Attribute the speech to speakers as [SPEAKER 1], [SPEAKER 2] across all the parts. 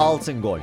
[SPEAKER 1] Altın Gol.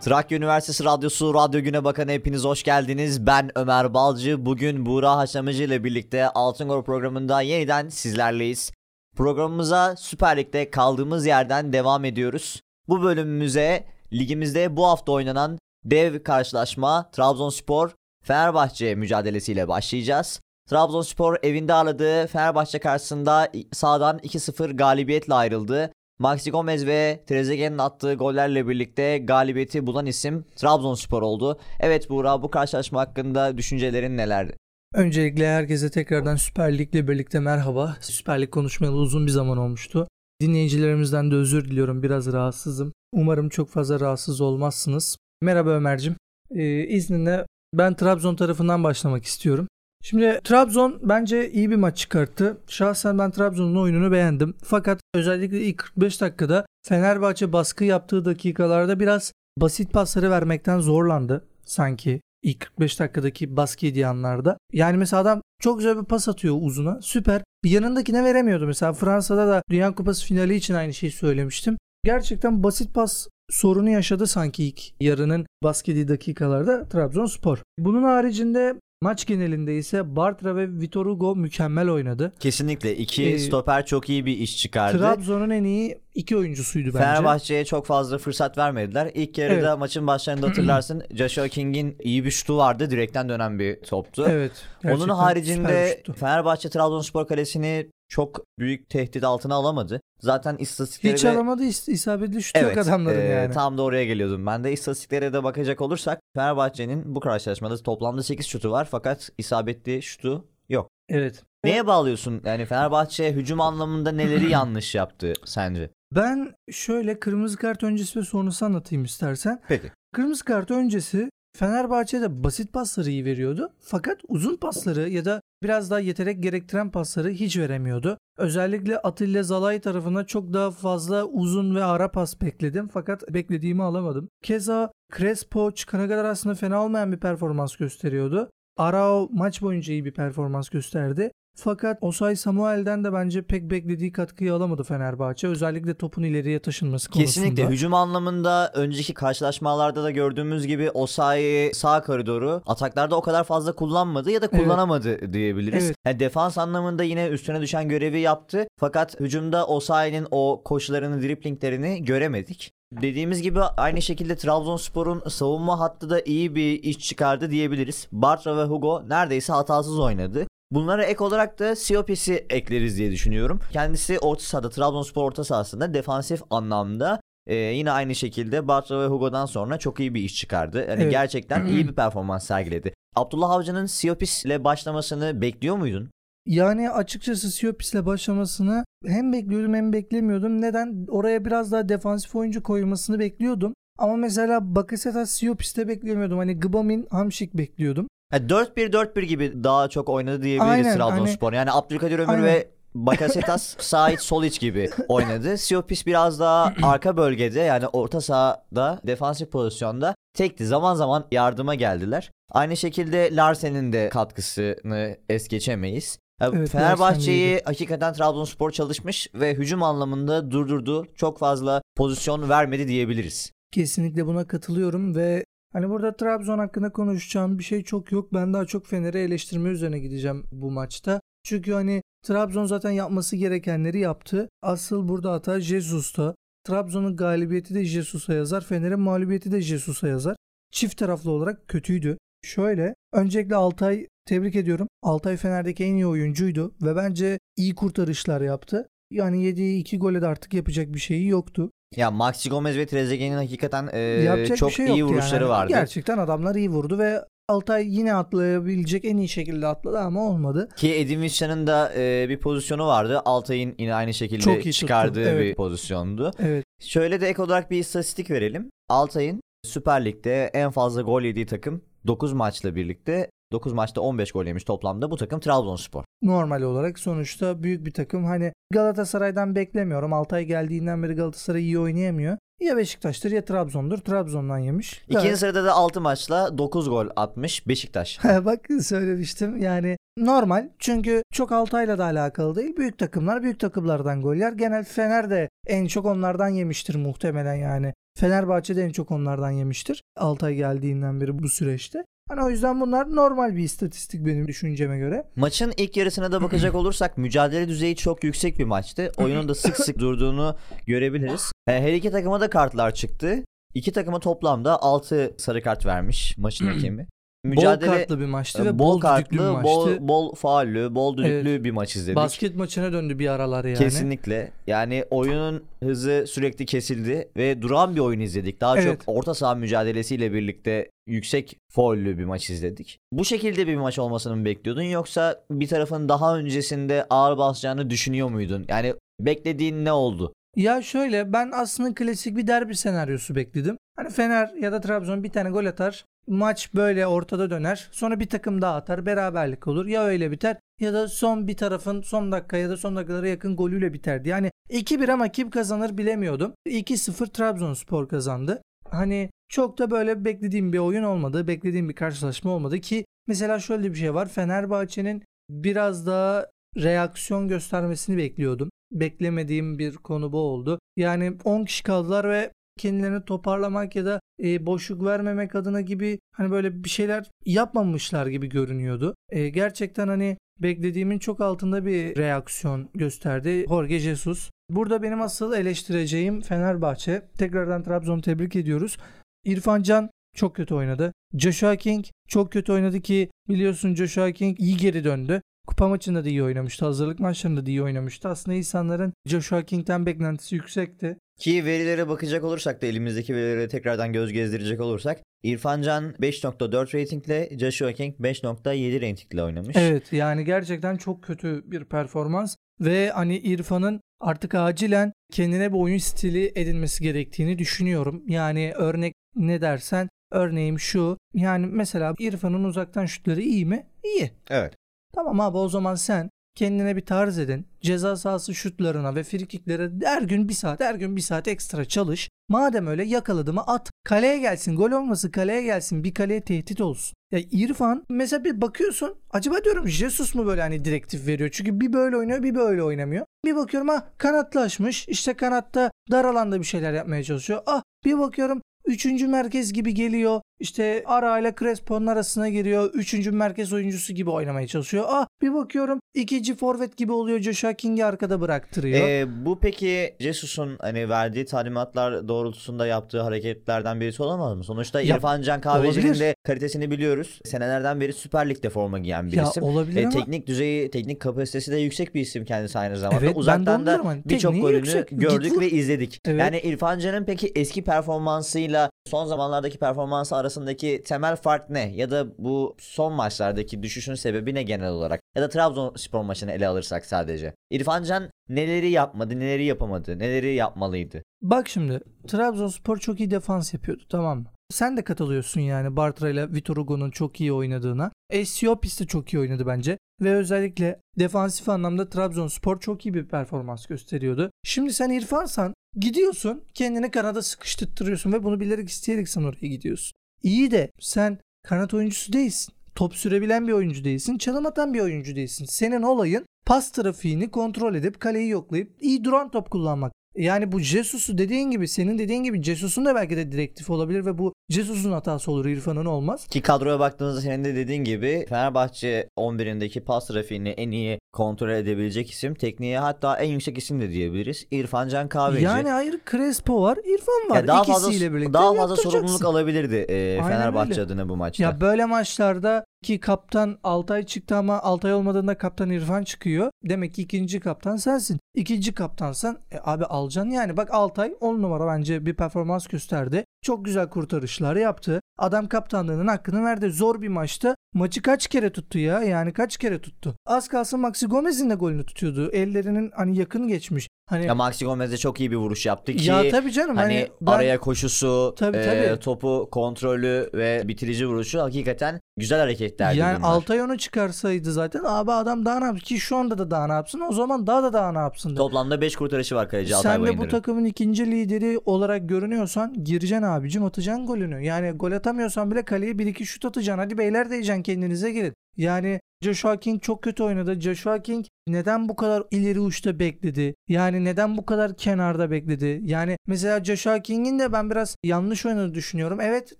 [SPEAKER 1] Trakya Üniversitesi Radyosu Radyo Güne Bakanı hepiniz hoş geldiniz. Ben Ömer Balcı. Bugün Buğra Haşlamacı ile birlikte Altın Gol programında yeniden sizlerleyiz. Programımıza Süper Lig'de kaldığımız yerden devam ediyoruz. Bu bölümümüze ligimizde bu hafta oynanan dev karşılaşma Trabzonspor Fenerbahçe mücadelesiyle başlayacağız. Trabzonspor evinde ağırladığı Fenerbahçe karşısında sağdan 2-0 galibiyetle ayrıldı. Maxi Gomez ve Trezeguet'in attığı gollerle birlikte galibiyeti bulan isim Trabzonspor oldu. Evet Buğra bu karşılaşma hakkında düşüncelerin nelerdi?
[SPEAKER 2] Öncelikle herkese tekrardan Süper Lig'le birlikte merhaba. Süper Lig konuşmayalı uzun bir zaman olmuştu. Dinleyicilerimizden de özür diliyorum biraz rahatsızım. Umarım çok fazla rahatsız olmazsınız. Merhaba Ömer'cim. Ee, izninle ben Trabzon tarafından başlamak istiyorum. Şimdi Trabzon bence iyi bir maç çıkarttı. Şahsen ben Trabzon'un oyununu beğendim. Fakat özellikle ilk 45 dakikada Fenerbahçe baskı yaptığı dakikalarda biraz basit pasları vermekten zorlandı sanki ilk 45 dakikadaki baskı yediği anlarda. Yani mesela adam çok güzel bir pas atıyor uzuna. Süper. Yanındakine veremiyordu. Mesela Fransa'da da Dünya Kupası finali için aynı şeyi söylemiştim. Gerçekten basit pas sorunu yaşadı sanki ilk yarının baskı yediği dakikalarda Trabzonspor. Bunun haricinde Maç genelinde ise Bartra ve Vitor Hugo mükemmel oynadı.
[SPEAKER 1] Kesinlikle iki ee, stoper çok iyi bir iş çıkardı.
[SPEAKER 2] Trabzon'un en iyi iki oyuncusuydu bence.
[SPEAKER 1] Fenerbahçe'ye çok fazla fırsat vermediler. İlk yarıda evet. maçın başlarında hatırlarsın Joshua King'in iyi bir şutu vardı. Direkten dönen bir toptu.
[SPEAKER 2] Evet.
[SPEAKER 1] Onun haricinde Fenerbahçe Trabzonspor kalesini çok büyük tehdit altına alamadı. Zaten istatistiklere
[SPEAKER 2] Hiç de... alamadı is- isabetli şut evet, yok adamların e, yani.
[SPEAKER 1] Tam da oraya geliyordum. Ben de istatistiklere de bakacak olursak Fenerbahçe'nin bu karşılaşmada toplamda 8 şutu var fakat isabetli şutu yok.
[SPEAKER 2] Evet.
[SPEAKER 1] Neye bağlıyorsun? Yani Fenerbahçe hücum anlamında neleri yanlış yaptı sence?
[SPEAKER 2] Ben şöyle kırmızı kart öncesi ve sonrası anlatayım istersen.
[SPEAKER 1] Peki.
[SPEAKER 2] Kırmızı kart öncesi Fenerbahçe'de basit pasları iyi veriyordu. Fakat uzun pasları ya da biraz daha yetenek gerektiren pasları hiç veremiyordu. Özellikle Atilla Zalay tarafına çok daha fazla uzun ve ara pas bekledim. Fakat beklediğimi alamadım. Keza Crespo çıkana kadar aslında fena olmayan bir performans gösteriyordu. Arao maç boyunca iyi bir performans gösterdi. Fakat Osay Samuel'den de bence pek beklediği katkıyı alamadı Fenerbahçe. Özellikle topun ileriye taşınması konusunda.
[SPEAKER 1] Kesinlikle hücum anlamında önceki karşılaşmalarda da gördüğümüz gibi Osay sağ koridoru ataklarda o kadar fazla kullanmadı ya da kullanamadı evet. diyebiliriz. Evet. Yani defans anlamında yine üstüne düşen görevi yaptı. Fakat hücumda Osay'ın o koşularını, driplinglerini göremedik. Dediğimiz gibi aynı şekilde Trabzonspor'un savunma hattı da iyi bir iş çıkardı diyebiliriz. Bartra ve Hugo neredeyse hatasız oynadı. Bunlara ek olarak da Siopes'i ekleriz diye düşünüyorum. Kendisi orta sahada Trabzonspor orta sahasında defansif anlamda ee, yine aynı şekilde Bartra ve Hugo'dan sonra çok iyi bir iş çıkardı. Yani evet. gerçekten iyi bir performans sergiledi. Abdullah Avcı'nın Siopis ile başlamasını bekliyor muydun?
[SPEAKER 2] Yani açıkçası Siopis ile başlamasını hem bekliyordum hem beklemiyordum. Neden? Oraya biraz daha defansif oyuncu koymasını bekliyordum. Ama mesela Bakasetas Siopis'te beklemiyordum. Hani Gbamin, Hamşik bekliyordum.
[SPEAKER 1] Yani 4-1-4-1 gibi daha çok oynadı diyebiliriz Aynen, Trabzonspor. Hani... Yani Abdülkadir Ömür Aynen. ve Bakasetas sağ iç sol iç gibi oynadı. Siopis biraz daha arka bölgede yani orta sahada defansif pozisyonda tekti. Zaman zaman yardıma geldiler. Aynı şekilde Larsen'in de katkısını es geçemeyiz. Evet, Fenerbahçe'yi hakikaten Trabzonspor çalışmış ve hücum anlamında durdurdu. Çok fazla pozisyon vermedi diyebiliriz.
[SPEAKER 2] Kesinlikle buna katılıyorum ve Hani burada Trabzon hakkında konuşacağım bir şey çok yok. Ben daha çok Fener'i eleştirme üzerine gideceğim bu maçta. Çünkü hani Trabzon zaten yapması gerekenleri yaptı. Asıl burada hata Jesus'ta. Trabzon'un galibiyeti de Jesus'a yazar. Fener'in mağlubiyeti de Jesus'a yazar. Çift taraflı olarak kötüydü. Şöyle öncelikle Altay tebrik ediyorum. Altay Fener'deki en iyi oyuncuydu ve bence iyi kurtarışlar yaptı. Yani yediği iki gole de artık yapacak bir şeyi yoktu.
[SPEAKER 1] Ya Maxi Gomez ve Trezeguet'in hakikaten e, çok şey iyi vuruşları yani. vardı.
[SPEAKER 2] Gerçekten adamlar iyi vurdu ve Altay yine atlayabilecek en iyi şekilde atladı ama olmadı.
[SPEAKER 1] Ki Edin Visca'nın da e, bir pozisyonu vardı. Altay'ın yine aynı şekilde Çok iyi çıkardığı tuttu. Evet. bir pozisyondu.
[SPEAKER 2] Evet.
[SPEAKER 1] Şöyle de ek olarak bir istatistik verelim. Altay'ın Süper Lig'de en fazla gol yediği takım 9 maçla birlikte 9 maçta 15 gol yemiş toplamda bu takım Trabzonspor.
[SPEAKER 2] Normal olarak sonuçta büyük bir takım. Hani Galatasaray'dan beklemiyorum. Altay geldiğinden beri Galatasaray iyi oynayamıyor. Ya Beşiktaş'tır ya Trabzon'dur. Trabzon'dan yemiş.
[SPEAKER 1] İkinci sırada da 6 maçla 9 gol atmış Beşiktaş.
[SPEAKER 2] Bak söylemiştim yani normal çünkü çok Altay'la da alakalı değil. Büyük takımlar büyük takımlardan gol yer. Genel Fener de en çok onlardan yemiştir muhtemelen yani. Fenerbahçe de en çok onlardan yemiştir. Altay geldiğinden beri bu süreçte. Hani o yüzden bunlar normal bir istatistik benim düşünceme göre.
[SPEAKER 1] Maçın ilk yarısına da bakacak olursak mücadele düzeyi çok yüksek bir maçtı. Oyunun da sık sık durduğunu görebiliriz. E, her iki takıma da kartlar çıktı. İki takıma toplamda 6 sarı kart vermiş maçın hakemi.
[SPEAKER 2] Mücadele, bol kartlı bir maçtı ve bol, bol kartlı, bir maçtı.
[SPEAKER 1] Bol, bol faullü, bol düdüklü evet. bir maç izledik.
[SPEAKER 2] Basket maçına döndü bir aralar yani.
[SPEAKER 1] Kesinlikle. Yani oyunun hızı sürekli kesildi ve duran bir oyun izledik. Daha evet. çok orta saha mücadelesiyle birlikte yüksek faullü bir maç izledik. Bu şekilde bir maç olmasını mı bekliyordun yoksa bir tarafın daha öncesinde ağır basacağını düşünüyor muydun? Yani beklediğin ne oldu?
[SPEAKER 2] Ya şöyle ben aslında klasik bir derbi senaryosu bekledim. Hani Fener ya da Trabzon bir tane gol atar maç böyle ortada döner. Sonra bir takım daha atar. Beraberlik olur. Ya öyle biter ya da son bir tarafın son dakika ya da son dakikalara yakın golüyle biterdi. Yani 2-1 ama kim kazanır bilemiyordum. 2-0 Trabzonspor kazandı. Hani çok da böyle beklediğim bir oyun olmadı. Beklediğim bir karşılaşma olmadı ki mesela şöyle bir şey var. Fenerbahçe'nin biraz daha reaksiyon göstermesini bekliyordum. Beklemediğim bir konu bu oldu. Yani 10 kişi kaldılar ve kendilerini toparlamak ya da e, boşluk vermemek adına gibi hani böyle bir şeyler yapmamışlar gibi görünüyordu. E, gerçekten hani beklediğimin çok altında bir reaksiyon gösterdi Jorge Jesus. Burada benim asıl eleştireceğim Fenerbahçe. Tekrardan Trabzon'u tebrik ediyoruz. İrfan Can çok kötü oynadı. Joshua King çok kötü oynadı ki biliyorsun Joshua King iyi geri döndü. Kupa maçında da iyi oynamıştı. Hazırlık maçlarında da iyi oynamıştı. Aslında insanların Joshua King'den beklentisi yüksekti.
[SPEAKER 1] Ki verilere bakacak olursak da elimizdeki verilere tekrardan göz gezdirecek olursak İrfan Can 5.4 ratingle Joshua King 5.7 ratingle oynamış.
[SPEAKER 2] Evet yani gerçekten çok kötü bir performans ve hani İrfan'ın artık acilen kendine bir oyun stili edinmesi gerektiğini düşünüyorum. Yani örnek ne dersen örneğim şu yani mesela İrfan'ın uzaktan şutları iyi mi? İyi.
[SPEAKER 1] Evet.
[SPEAKER 2] Tamam abi o zaman sen kendine bir tarz edin. Ceza sahası şutlarına ve frikiklere her gün bir saat her gün bir saat ekstra çalış. Madem öyle yakaladı mı at. Kaleye gelsin gol olması kaleye gelsin bir kaleye tehdit olsun. Ya İrfan mesela bir bakıyorsun acaba diyorum Jesus mu böyle hani direktif veriyor. Çünkü bir böyle oynuyor bir böyle oynamıyor. Bir bakıyorum ha kanatlaşmış işte kanatta dar alanda bir şeyler yapmaya çalışıyor. Ah bir bakıyorum Üçüncü merkez gibi geliyor. İşte Ara ile Crespo'nun arasına giriyor. Üçüncü merkez oyuncusu gibi oynamaya çalışıyor. Ah bir bakıyorum ikinci forvet gibi oluyor. Joshua King'i arkada bıraktırıyor.
[SPEAKER 1] Ee, bu peki Jesus'un hani verdiği talimatlar doğrultusunda yaptığı hareketlerden birisi olamaz mı? Sonuçta ya, İrfan Can Kahveci'nin de kalitesini biliyoruz. Senelerden beri Süper Lig'de forma giyen bir ya, isim.
[SPEAKER 2] Olabilir e, ama...
[SPEAKER 1] Teknik düzeyi, teknik kapasitesi de yüksek bir isim kendisi aynı zamanda. Evet, Uzaktan da hani birçok golünü yüksek. gördük ve izledik. Evet. Yani İrfan Can'ın peki eski performansıyla son zamanlardaki performansı arasındaki temel fark ne? Ya da bu son maçlardaki düşüşün sebebi ne genel olarak? Ya da Trabzonspor maçını ele alırsak sadece. İrfan Can neleri yapmadı, neleri yapamadı, neleri yapmalıydı?
[SPEAKER 2] Bak şimdi Trabzonspor çok iyi defans yapıyordu tamam mı? Sen de katılıyorsun yani Bartra ile Vitor Hugo'nun çok iyi oynadığına. Esiopis de çok iyi oynadı bence. Ve özellikle defansif anlamda Trabzonspor çok iyi bir performans gösteriyordu. Şimdi sen İrfansan gidiyorsun kendini kanada sıkıştırıyorsun ve bunu bilerek isteyerek sen oraya gidiyorsun. İyi de sen kanat oyuncusu değilsin. Top sürebilen bir oyuncu değilsin. Çalım atan bir oyuncu değilsin. Senin olayın pas trafiğini kontrol edip kaleyi yoklayıp iyi duran top kullanmak. Yani bu Jesus'u dediğin gibi senin dediğin gibi Jesus'un da belki de direktif olabilir ve bu Jesus'un hatası olur İrfan'ın olmaz.
[SPEAKER 1] Ki kadroya baktığınızda senin de dediğin gibi Fenerbahçe 11'indeki pas trafiğini en iyi kontrol edebilecek isim. Tekniğe hatta en yüksek isim de diyebiliriz. İrfan Can Kahveci.
[SPEAKER 2] Yani hayır Crespo var, İrfan var. Ya daha İkisiyle
[SPEAKER 1] fazla,
[SPEAKER 2] birlikte
[SPEAKER 1] Daha fazla sorumluluk alabilirdi e, Fenerbahçe öyle. adına bu maçta.
[SPEAKER 2] Ya böyle maçlarda ki kaptan Altay çıktı ama Altay olmadığında kaptan İrfan çıkıyor. Demek ki ikinci kaptan sensin. İkinci kaptansan e, abi alacaksın yani. Bak Altay 10 numara bence bir performans gösterdi. Çok güzel kurtarışlar yaptı. Adam kaptanlığının hakkını verdi. Zor bir maçta maçı kaç kere tuttu ya? Yani kaç kere tuttu? Az kalsın Maxi Gomez'in de golünü tutuyordu. Ellerinin hani yakın geçmiş. Hani
[SPEAKER 1] Ya Maxi Gomez de çok iyi bir vuruş yaptı ki
[SPEAKER 2] ya tabii canım
[SPEAKER 1] hani,
[SPEAKER 2] hani, ben-
[SPEAKER 1] araya koşusu,
[SPEAKER 2] Tabii,
[SPEAKER 1] e,
[SPEAKER 2] tabii.
[SPEAKER 1] topu kontrolü ve bitirici vuruşu hakikaten güzel hareketlerdi
[SPEAKER 2] yani
[SPEAKER 1] bunlar.
[SPEAKER 2] Altay onu çıkarsaydı zaten abi adam daha ne yapsın ki şu anda da daha ne yapsın o zaman daha da daha ne yapsın da.
[SPEAKER 1] Toplamda 5 kurtarışı var kaleci Altay
[SPEAKER 2] Sen de bu takımın ikinci lideri olarak görünüyorsan gireceksin abicim atacaksın golünü. Yani gol atamıyorsan bile kaleye 1-2 şut atacaksın. Hadi beyler diyeceksin kendinize gelin. Yani Joshua King çok kötü oynadı. Joshua King neden bu kadar ileri uçta bekledi? Yani neden bu kadar kenarda bekledi? Yani mesela Joshua King'in de ben biraz yanlış oynadığını düşünüyorum. Evet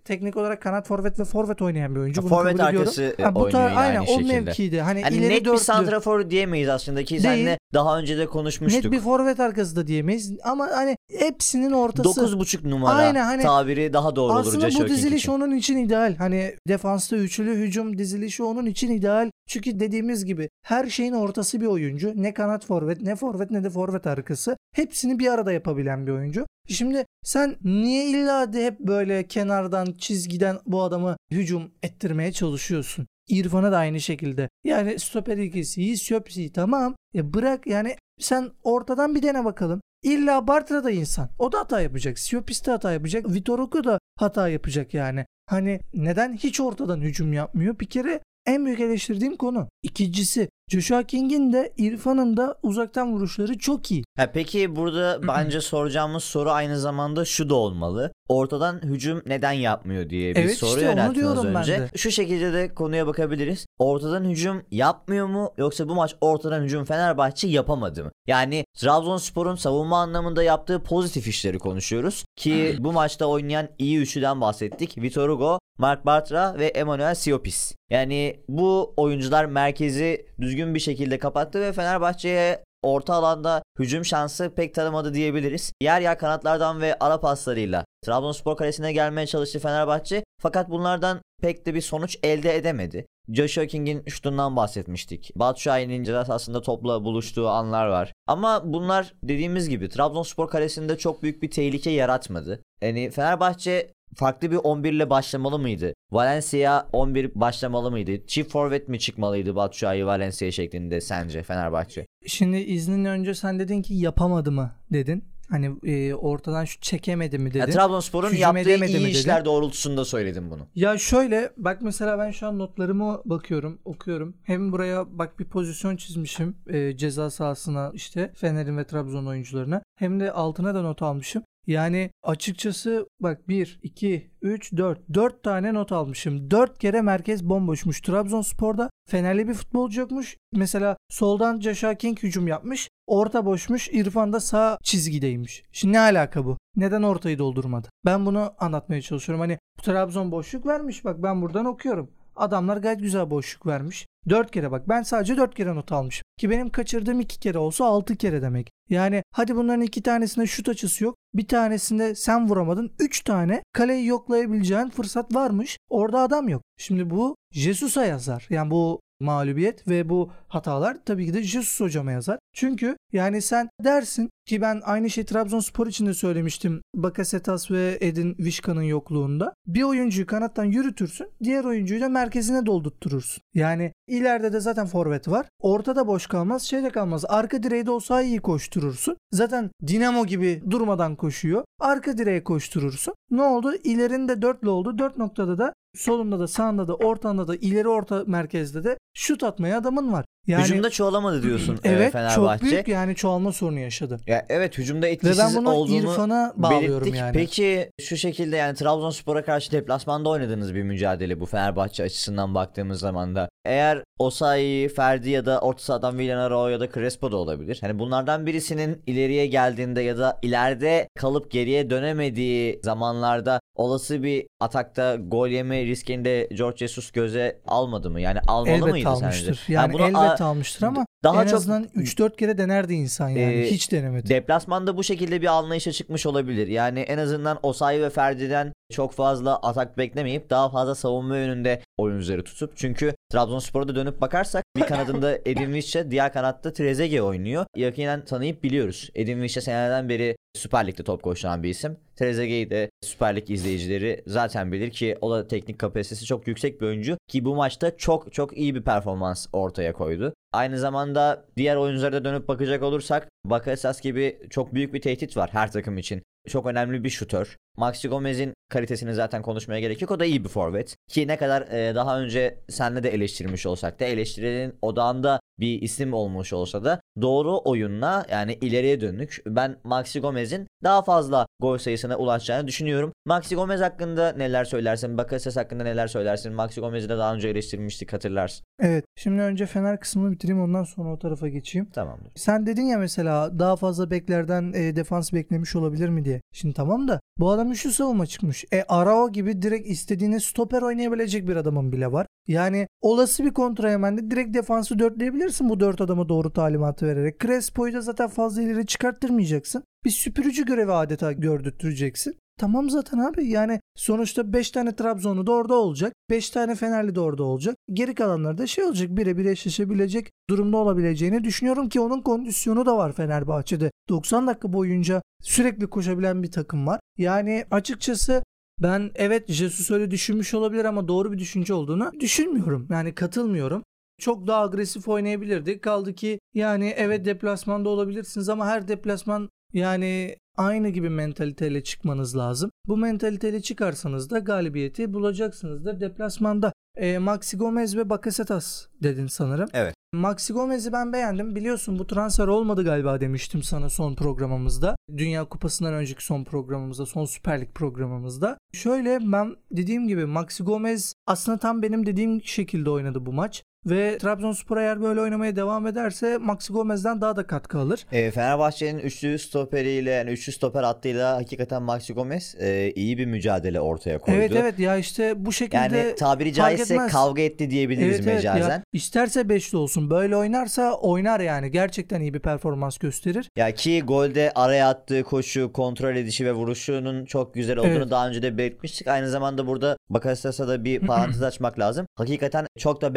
[SPEAKER 2] teknik olarak kanat forvet ve forvet oynayan bir oyuncu. Bunu
[SPEAKER 1] Forvet arkası
[SPEAKER 2] Ha, bu
[SPEAKER 1] oynuyor
[SPEAKER 2] tar-
[SPEAKER 1] yine
[SPEAKER 2] aynen
[SPEAKER 1] aynı
[SPEAKER 2] o
[SPEAKER 1] şekilde.
[SPEAKER 2] mevkide. Hani
[SPEAKER 1] Hani
[SPEAKER 2] ileri
[SPEAKER 1] net bir
[SPEAKER 2] dörtlü.
[SPEAKER 1] santrafor diyemeyiz aslında ki
[SPEAKER 2] Değil.
[SPEAKER 1] seninle daha önce de konuşmuştuk.
[SPEAKER 2] Net bir forvet arkası da diyemeyiz ama hani hepsinin ortası
[SPEAKER 1] 9.5 numara
[SPEAKER 2] Aynen, hani
[SPEAKER 1] tabiri daha doğru olur
[SPEAKER 2] Aslında
[SPEAKER 1] Joshua
[SPEAKER 2] bu
[SPEAKER 1] King
[SPEAKER 2] diziliş
[SPEAKER 1] için.
[SPEAKER 2] onun için ideal. Hani defansta üçlü hücum dizilişi onun için ideal. Çünkü dediğimiz gibi her şeyin ortası bir oyuncu. Ne kanat forvet, ne forvet ne de forvet arkası. Hepsini bir arada yapabilen bir oyuncu. Şimdi sen niye illa de hep böyle kenardan, çizgiden bu adamı hücum ettirmeye çalışıyorsun? İrfan'a da aynı şekilde. Yani stoper ikisi, Söpsi tamam. Ya bırak yani sen ortadan bir dene bakalım. İlla Bartra da insan. O da hata yapacak. Siopis de hata yapacak. Vitor Hugo da hata yapacak yani. Hani neden hiç ortadan hücum yapmıyor? Bir kere en büyük eleştirdiğim konu. İkincisi Joshua King'in de İrfan'ın da uzaktan vuruşları çok iyi.
[SPEAKER 1] Ha, peki burada bence soracağımız soru aynı zamanda şu da olmalı. Ortadan hücum neden yapmıyor diye bir
[SPEAKER 2] Evet,
[SPEAKER 1] soru
[SPEAKER 2] işte
[SPEAKER 1] yönelttin az
[SPEAKER 2] diyorum ben
[SPEAKER 1] önce.
[SPEAKER 2] de.
[SPEAKER 1] Şu şekilde de konuya bakabiliriz. Ortadan hücum yapmıyor mu yoksa bu maç ortadan hücum Fenerbahçe yapamadı mı? Yani Trabzonspor'un savunma anlamında yaptığı pozitif işleri konuşuyoruz. Ki bu maçta oynayan iyi üçlüden bahsettik. Vitor Hugo, Mark Bartra ve Emmanuel Siopis. Yani bu oyuncular merkezi düzgün bir şekilde kapattı ve Fenerbahçe'ye orta alanda hücum şansı pek tanımadı diyebiliriz. Yer yer kanatlardan ve ara paslarıyla Trabzonspor kalesine gelmeye çalıştı Fenerbahçe. Fakat bunlardan pek de bir sonuç elde edemedi. Joshua King'in şutundan bahsetmiştik. Batu Şahin'in ceza sahasında topla buluştuğu anlar var. Ama bunlar dediğimiz gibi Trabzonspor kalesinde çok büyük bir tehlike yaratmadı. Yani Fenerbahçe farklı bir 11 ile başlamalı mıydı? Valencia 11 başlamalı mıydı? Çift forvet mi çıkmalıydı Şahin Valencia şeklinde sence Fenerbahçe?
[SPEAKER 2] Şimdi izninle önce sen dedin ki yapamadı mı dedin. Hani e, ortadan şu çekemedi mi dedin.
[SPEAKER 1] Ya, Trabzonspor'un yaptığı iyi
[SPEAKER 2] mi dedin?
[SPEAKER 1] işler doğrultusunda söyledim bunu.
[SPEAKER 2] Ya şöyle bak mesela ben şu an notlarıma bakıyorum, okuyorum. Hem buraya bak bir pozisyon çizmişim e, ceza sahasına işte Fener'in ve Trabzon oyuncularına. Hem de altına da not almışım. Yani açıkçası bak 1, 2, 3, 4. 4 tane not almışım. 4 kere merkez bomboşmuş. Trabzonspor'da Fenerli bir futbolcu yokmuş. Mesela soldan Joshua King hücum yapmış. Orta boşmuş. İrfan da sağ çizgideymiş. Şimdi ne alaka bu? Neden ortayı doldurmadı? Ben bunu anlatmaya çalışıyorum. Hani Trabzon boşluk vermiş. Bak ben buradan okuyorum. Adamlar gayet güzel boşluk vermiş. 4 kere bak ben sadece 4 kere not almışım. Ki benim kaçırdığım 2 kere olsa 6 kere demek. Yani hadi bunların 2 tanesinde şut açısı yok. Bir tanesinde sen vuramadın. 3 tane kaleyi yoklayabileceğin fırsat varmış. Orada adam yok. Şimdi bu Jesus'a yazar. Yani bu mağlubiyet ve bu hatalar tabii ki de Jesus hocama yazar. Çünkü yani sen dersin ki ben aynı şey Trabzonspor için de söylemiştim. Bakasetas ve Edin Vişka'nın yokluğunda. Bir oyuncuyu kanattan yürütürsün. Diğer oyuncuyu da merkezine doldurturursun. Yani ileride de zaten forvet var. Ortada boş kalmaz. Şey de kalmaz. Arka direğde olsa iyi koşturursun. Zaten Dinamo gibi durmadan koşuyor. Arka direğe koşturursun. Ne oldu? İlerinde dörtlü oldu. Dört noktada da solunda da sağında da ortanda da ileri orta merkezde de şut atmaya adamın var. Yani
[SPEAKER 1] Hücumda çoğalamadı diyorsun e,
[SPEAKER 2] evet
[SPEAKER 1] Fenerbahçe.
[SPEAKER 2] çok büyük yani çoğalma sorunu yaşadı.
[SPEAKER 1] Ya evet hücumda
[SPEAKER 2] Ve
[SPEAKER 1] etkisiz
[SPEAKER 2] ben bunu
[SPEAKER 1] olduğunu
[SPEAKER 2] İrfan'a bağlıyorum
[SPEAKER 1] belirttik.
[SPEAKER 2] yani.
[SPEAKER 1] Peki şu şekilde yani Trabzonspor'a karşı deplasmanda oynadığınız bir mücadele bu Fenerbahçe açısından baktığımız zaman da. Eğer Osayi, Ferdi ya da orta sahadan Villanaro ya da Crespo da olabilir. Hani bunlardan birisinin ileriye geldiğinde ya da ileride kalıp geriye dönemediği zamanlarda olası bir atakta gol yeme riskini de George Jesus göze almadı mı? Yani almalı
[SPEAKER 2] elbet
[SPEAKER 1] mıydı
[SPEAKER 2] almıştır.
[SPEAKER 1] sence?
[SPEAKER 2] Yani
[SPEAKER 1] bunu
[SPEAKER 2] elbet almıştır ama
[SPEAKER 1] daha
[SPEAKER 2] en
[SPEAKER 1] çok-
[SPEAKER 2] azından 3-4 kere denerdi insan yani.
[SPEAKER 1] Ee,
[SPEAKER 2] Hiç denemedi.
[SPEAKER 1] Deplasmanda bu şekilde bir anlayışa çıkmış olabilir. Yani en azından Osayi ve Ferdi'den çok fazla atak beklemeyip daha fazla savunma yönünde oyuncuları tutup çünkü Trabzonspor'a da dönüp bakarsak bir kanadında Edin Visca diğer kanatta Trezeguet oynuyor. Yakinen tanıyıp biliyoruz. Edin Visca senelerden beri Süper Lig'de top koşturan bir isim. Trezeguet'i de Süper Lig izleyicileri zaten bilir ki o da teknik kapasitesi çok yüksek bir oyuncu ki bu maçta çok çok iyi bir performans ortaya koydu. Aynı zamanda anda diğer oyunculara dönüp bakacak olursak Bakasetas gibi çok büyük bir tehdit var her takım için. Çok önemli bir şutör. Maxi Gomez'in kalitesini zaten konuşmaya gerek yok. O da iyi bir forvet. Ki ne kadar e, daha önce senle de eleştirmiş olsak da eleştirinin odağında bir isim olmuş olsa da doğru oyunla yani ileriye dönük ben Maxi Gomez'in daha fazla gol sayısına ulaşacağını düşünüyorum. Maxi Gomez hakkında neler söylersin? Bakasetas hakkında neler söylersin? Maxi Gomez'i de daha önce eleştirmiştik hatırlarsın.
[SPEAKER 2] Evet. Şimdi önce Fener kısmını bitireyim ondan sonra o tarafa geçeyim.
[SPEAKER 1] Tamamdır.
[SPEAKER 2] Sen dedin ya mesela daha fazla beklerden e, defans beklemiş olabilir mi diye. Şimdi tamam da bu adam üçlü savunma çıkmış. E Arao gibi direkt istediğiniz stoper oynayabilecek bir adamın bile var. Yani olası bir kontra hemen de direkt defansı dörtleyebilirsin bu dört adama doğru talimatı vererek. Crespo'yu da zaten fazla ileri çıkarttırmayacaksın. Bir süpürücü görevi adeta gördürteceksin. Tamam zaten abi yani sonuçta 5 tane Trabzonlu da orada olacak. 5 tane Fenerli de orada olacak. Geri kalanları da şey olacak birebir eşleşebilecek durumda olabileceğini düşünüyorum ki onun kondisyonu da var Fenerbahçe'de. 90 dakika boyunca sürekli koşabilen bir takım var. Yani açıkçası ben evet Jesus öyle düşünmüş olabilir ama doğru bir düşünce olduğunu düşünmüyorum. Yani katılmıyorum. Çok daha agresif oynayabilirdi. Kaldı ki yani evet deplasmanda olabilirsiniz ama her deplasman yani aynı gibi mentaliteyle çıkmanız lazım. Bu mentaliteyle çıkarsanız da galibiyeti bulacaksınızdır deplasmanda. E, Maxi Gomez ve Bakasetas dedin sanırım.
[SPEAKER 1] Evet.
[SPEAKER 2] Maxi Gomez'i ben beğendim. Biliyorsun bu transfer olmadı galiba demiştim sana son programımızda. Dünya Kupası'ndan önceki son programımızda, son Süper Lig programımızda. Şöyle ben dediğim gibi Maxi Gomez aslında tam benim dediğim şekilde oynadı bu maç. Ve Trabzonspor eğer böyle oynamaya devam ederse Maxi Gomez'den daha da katkı alır.
[SPEAKER 1] E, Fenerbahçe'nin üçlü stoperiyle yani üçlü stoper hattıyla hakikaten Maxi Gomez e, iyi bir mücadele ortaya koydu.
[SPEAKER 2] Evet evet ya işte bu şekilde
[SPEAKER 1] Yani tabiri caizse
[SPEAKER 2] etmez.
[SPEAKER 1] kavga etti diyebiliriz
[SPEAKER 2] Evet, evet ya.
[SPEAKER 1] mecazen.
[SPEAKER 2] İsterse beşli olsun. Böyle oynarsa oynar yani. Gerçekten iyi bir performans gösterir.
[SPEAKER 1] Ya ki golde araya attığı koşu, kontrol edişi ve vuruşunun çok güzel olduğunu
[SPEAKER 2] Evet.
[SPEAKER 1] daha önce de belirtmiştik. Aynı zamanda burada Bakasetas'a da bir parantez açmak lazım. Hakikaten çok da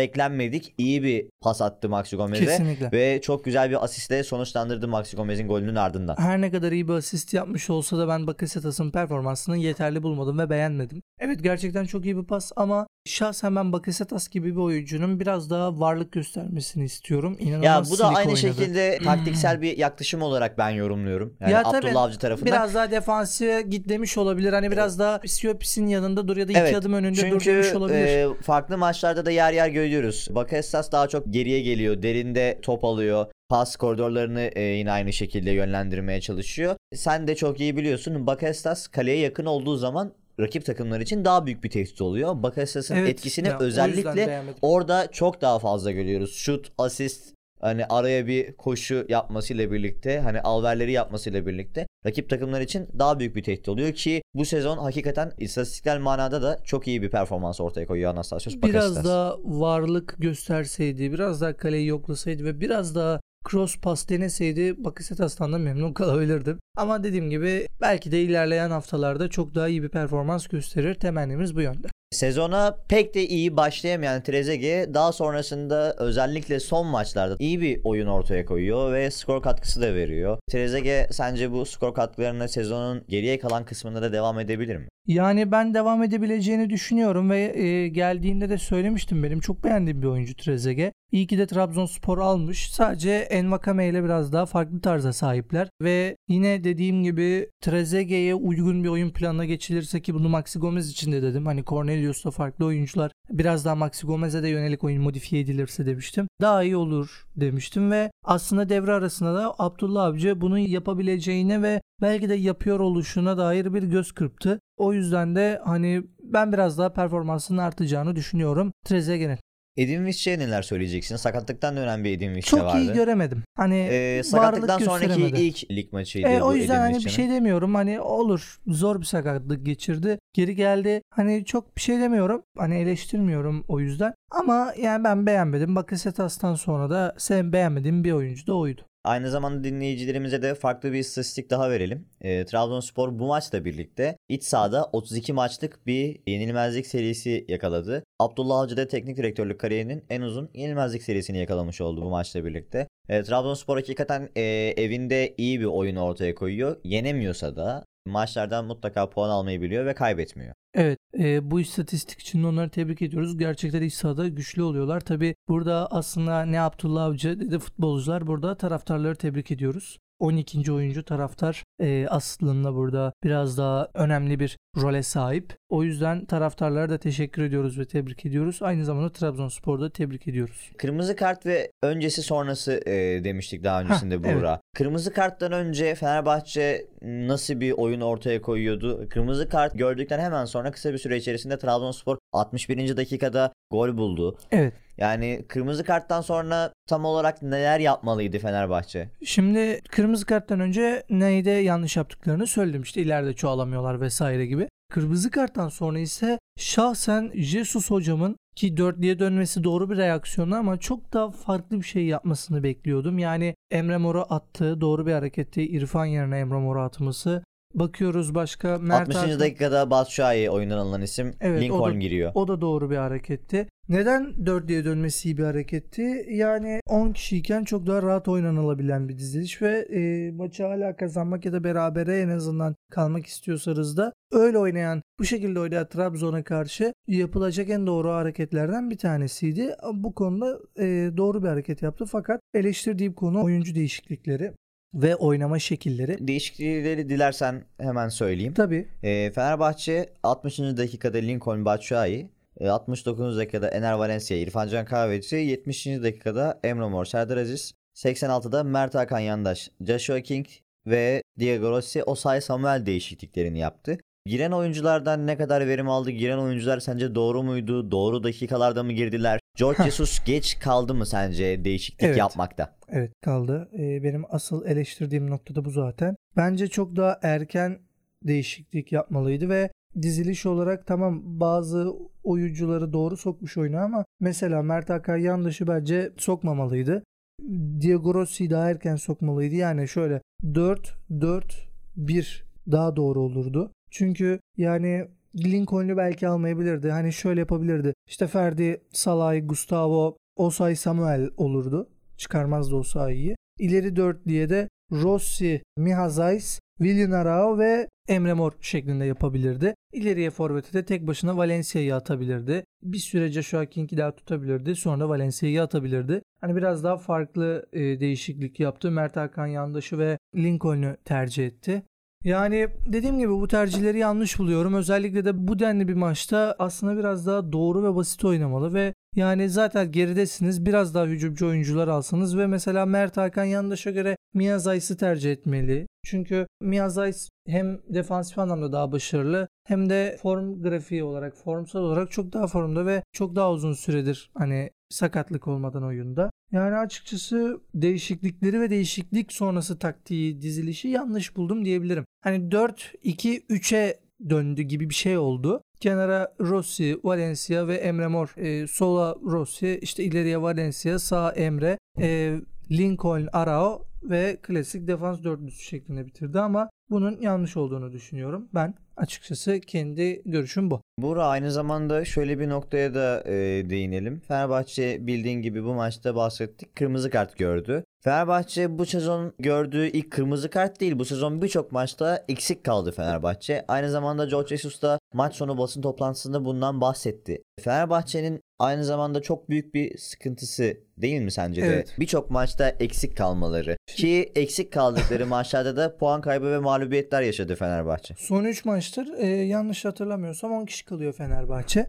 [SPEAKER 1] beklenmedik. İyi bir pas attı Maxi Gomez'e.
[SPEAKER 2] Kesinlikle.
[SPEAKER 1] Ve çok güzel bir asistle sonuçlandırdı Maxi Gomez'in golünün ardından.
[SPEAKER 2] Her ne kadar iyi bir asist yapmış olsa da ben Bakasetas'ın performansını yeterli bulmadım ve beğenmedim. Evet gerçekten çok iyi bir pas ama şahsen ben Bakasetas gibi bir oyuncunun biraz daha varlık göstermesini istiyorum. İnanılmaz
[SPEAKER 1] Ya bu da aynı
[SPEAKER 2] oynadı.
[SPEAKER 1] şekilde taktiksel bir yaklaşım olarak ben yorumluyorum. Yani
[SPEAKER 2] Ya tabii,
[SPEAKER 1] Abdullah Avcı tarafından.
[SPEAKER 2] Biraz daha defansiye git demiş olabilir. Hani biraz daha Siyopis'in yanında dur ya da iki
[SPEAKER 1] Evet,
[SPEAKER 2] adım önünde dur
[SPEAKER 1] Çünkü
[SPEAKER 2] demiş olabilir.
[SPEAKER 1] e, farklı maçlarda da yer yer görüyoruz. Bakasetas daha çok geriye geliyor, derinde top alıyor. Pas koridorlarını e, yine aynı şekilde yönlendirmeye çalışıyor. Sen de çok iyi biliyorsun. Bakasetas kaleye yakın olduğu zaman rakip takımlar için daha büyük bir tehdit oluyor. Bakasetas'ın
[SPEAKER 2] Evet,
[SPEAKER 1] etkisini
[SPEAKER 2] ya,
[SPEAKER 1] özellikle orada çok daha fazla görüyoruz. Şut, asist, hani araya bir koşu yapmasıyla birlikte hani alverleri yapmasıyla birlikte rakip takımlar için daha büyük bir tehdit oluyor ki bu sezon hakikaten istatistiksel manada da çok iyi bir performans ortaya koyuyor Anastasios
[SPEAKER 2] biraz daha varlık gösterseydi, biraz daha kaleyi yoklasaydı ve biraz daha cross pas deneseydi Bakasetas'tan da memnun kalabilirdim. Ama dediğim gibi belki de ilerleyen haftalarda çok daha iyi bir performans gösterir. Temennimiz bu yönde.
[SPEAKER 1] Sezona pek de iyi başlayamayan Trezeguet daha sonrasında özellikle son maçlarda iyi bir oyun ortaya koyuyor ve skor katkısı da veriyor. Trezeguet sence bu skor katkılarına sezonun geriye kalan kısmında da devam edebilir mi?
[SPEAKER 2] Yani ben devam edebileceğini düşünüyorum ve e, geldiğinde de söylemiştim benim çok beğendiğim bir oyuncu Trezeguet. İyi ki de Trabzonspor almış. Sadece Envakame ile biraz daha farklı tarza sahipler ve yine dediğim gibi Trezeguet'e uygun bir oyun planına geçilirse ki bunu Maxi Gomez için de dedim. Hani Cornelius'la farklı oyuncular biraz daha Maxi Gomez'e de yönelik oyun modifiye edilirse demiştim. Daha iyi olur demiştim ve aslında devre arasında da Abdullah Avcı bunu yapabileceğine ve belki de yapıyor oluşuna dair bir göz kırptı. O yüzden de hani ben biraz daha performansının artacağını düşünüyorum Trezeguet'in.
[SPEAKER 1] Edin Visca'ya neler söyleyeceksin? Sakatlıktan dönen bir Edin Visca
[SPEAKER 2] Çok
[SPEAKER 1] vardı.
[SPEAKER 2] iyi göremedim. Hani
[SPEAKER 1] Ee, sakatlıktan sonraki ilk lig maçıydı
[SPEAKER 2] E,
[SPEAKER 1] bu
[SPEAKER 2] o yüzden
[SPEAKER 1] Edin
[SPEAKER 2] hani bir şey demiyorum. Hani olur zor bir sakatlık geçirdi. Geri geldi. Hani çok bir şey demiyorum. Hani eleştirmiyorum o yüzden. Ama yani ben beğenmedim. Bakasetas'tan sonra da sen beğenmediğim bir oyuncu da oydu.
[SPEAKER 1] Aynı zamanda dinleyicilerimize de farklı bir istatistik daha verelim. E, Trabzonspor bu maçla birlikte iç sahada 32 maçlık bir yenilmezlik serisi yakaladı. Abdullah Avcı da teknik direktörlük kariyerinin en uzun yenilmezlik serisini yakalamış oldu bu maçla birlikte. E, Trabzonspor hakikaten e, evinde iyi bir oyun ortaya koyuyor. Yenemiyorsa da maçlardan mutlaka puan almayı biliyor ve kaybetmiyor.
[SPEAKER 2] Evet e, bu istatistik için onları tebrik ediyoruz. Gerçekten iç sahada güçlü oluyorlar. Tabi burada aslında ne Abdullah Avcı dedi futbolcular burada taraftarları tebrik ediyoruz. 12. oyuncu taraftar e, aslında burada biraz daha önemli bir role sahip. O yüzden taraftarlara da teşekkür ediyoruz ve tebrik ediyoruz. Aynı zamanda Trabzonspor'da tebrik ediyoruz.
[SPEAKER 1] Kırmızı kart ve öncesi sonrası e, demiştik daha öncesinde Heh, Buğra. Evet. Kırmızı karttan önce Fenerbahçe nasıl bir oyun ortaya koyuyordu? Kırmızı kart gördükten hemen sonra kısa bir süre içerisinde Trabzonspor 61. dakikada gol buldu.
[SPEAKER 2] Evet.
[SPEAKER 1] Yani kırmızı karttan sonra tam olarak neler yapmalıydı Fenerbahçe?
[SPEAKER 2] Şimdi kırmızı karttan önce neyde yanlış yaptıklarını söyledim. İşte ileride çoğalamıyorlar vesaire gibi. Kırmızı karttan sonra ise şahsen Jesus hocamın ki dörtlüye dönmesi doğru bir reaksiyonu ama çok daha farklı bir şey yapmasını bekliyordum. Yani Emre Mor'a attığı doğru bir hareketti. İrfan yerine Emre Mor'a atması Bakıyoruz başka
[SPEAKER 1] Mert 60. Hakan. dakikada Batshuayi oyundan alınan isim evet, Lincoln
[SPEAKER 2] o da,
[SPEAKER 1] giriyor.
[SPEAKER 2] O da doğru bir hareketti. Neden 4 diye dönmesi iyi bir hareketti? Yani 10 kişiyken çok daha rahat oynanılabilen bir diziliş ve e, maçı hala kazanmak ya da berabere en azından kalmak istiyorsanız da öyle oynayan, bu şekilde oynayan Trabzon'a karşı yapılacak en doğru hareketlerden bir tanesiydi. Bu konuda e, doğru bir hareket yaptı fakat eleştirdiğim konu oyuncu değişiklikleri ve oynama şekilleri.
[SPEAKER 1] Değişiklikleri dilersen hemen söyleyeyim.
[SPEAKER 2] Tabii.
[SPEAKER 1] E, Fenerbahçe 60. dakikada Lincoln Batshuayi, 69. dakikada Ener Valencia, İrfan Can Kahveci, 70. dakikada Emre Mor, Serdar Aziz, 86'da Mert Hakan Yandaş, Joshua King ve Diego Rossi Osay Samuel değişikliklerini yaptı. Giren oyunculardan ne kadar verim aldı? Giren oyuncular sence doğru muydu? Doğru dakikalarda mı girdiler? George Jesus geç kaldı mı sence değişiklik evet. yapmakta?
[SPEAKER 2] Evet kaldı. Ee, benim asıl eleştirdiğim noktada bu zaten. Bence çok daha erken değişiklik yapmalıydı ve diziliş olarak tamam bazı oyuncuları doğru sokmuş oyuna ama mesela Mert Hakan yanlışı bence sokmamalıydı. Diego Rossi daha erken sokmalıydı. Yani şöyle 4 4 1 daha doğru olurdu. Çünkü yani Lincoln'u belki almayabilirdi. Hani şöyle yapabilirdi. İşte Ferdi, Salay, Gustavo, Osay Samuel olurdu. Çıkarmazdı Osay'ı. İleri dörtlüye de Rossi, Mihazais, Willian Arao ve Emre Mor şeklinde yapabilirdi. İleriye forvete de tek başına Valencia'yı atabilirdi. Bir süre Joshua King'i daha tutabilirdi. Sonra Valencia'yı atabilirdi. Hani biraz daha farklı e, değişiklik yaptı. Mert Hakan Yandaş'ı ve Lincoln'u tercih etti. Yani dediğim gibi bu tercihleri yanlış buluyorum. Özellikle de bu denli bir maçta aslında biraz daha doğru ve basit oynamalı ve yani zaten geridesiniz biraz daha hücumcu oyuncular alsanız ve mesela Mert Hakan Yandaş'a göre Miyazays'ı tercih etmeli. Çünkü Miyazays hem defansif anlamda daha başarılı hem de form grafiği olarak, formsal olarak çok daha formda ve çok daha uzun süredir hani sakatlık olmadan oyunda. Yani açıkçası değişiklikleri ve değişiklik sonrası taktiği dizilişi yanlış buldum diyebilirim. Hani 4-2-3'e döndü gibi bir şey oldu. Kenara Rossi, Valencia ve Emre Mor. E, sola Rossi, işte ileriye Valencia, sağ Emre, e, Lincoln, Arao ve klasik defans dörtlüsü şeklinde bitirdi ama bunun yanlış olduğunu düşünüyorum. Ben açıkçası kendi görüşüm bu.
[SPEAKER 1] Bura aynı zamanda şöyle bir noktaya da e, değinelim. Fenerbahçe bildiğin gibi bu maçta bahsettik. Kırmızı kart gördü. Fenerbahçe bu sezon gördüğü ilk kırmızı kart değil. Bu sezon birçok maçta eksik kaldı Fenerbahçe. Aynı zamanda George Jesus da maç sonu basın toplantısında bundan bahsetti. Fenerbahçe'nin aynı zamanda çok büyük bir sıkıntısı değil mi sence de? Evet. Birçok maçta eksik kalmaları. Ki eksik kaldıkları maçlarda da puan kaybı ve mağlubiyetler yaşadı Fenerbahçe.
[SPEAKER 2] Son 3 maçtır e, yanlış hatırlamıyorsam 10 kişi kalıyor Fenerbahçe.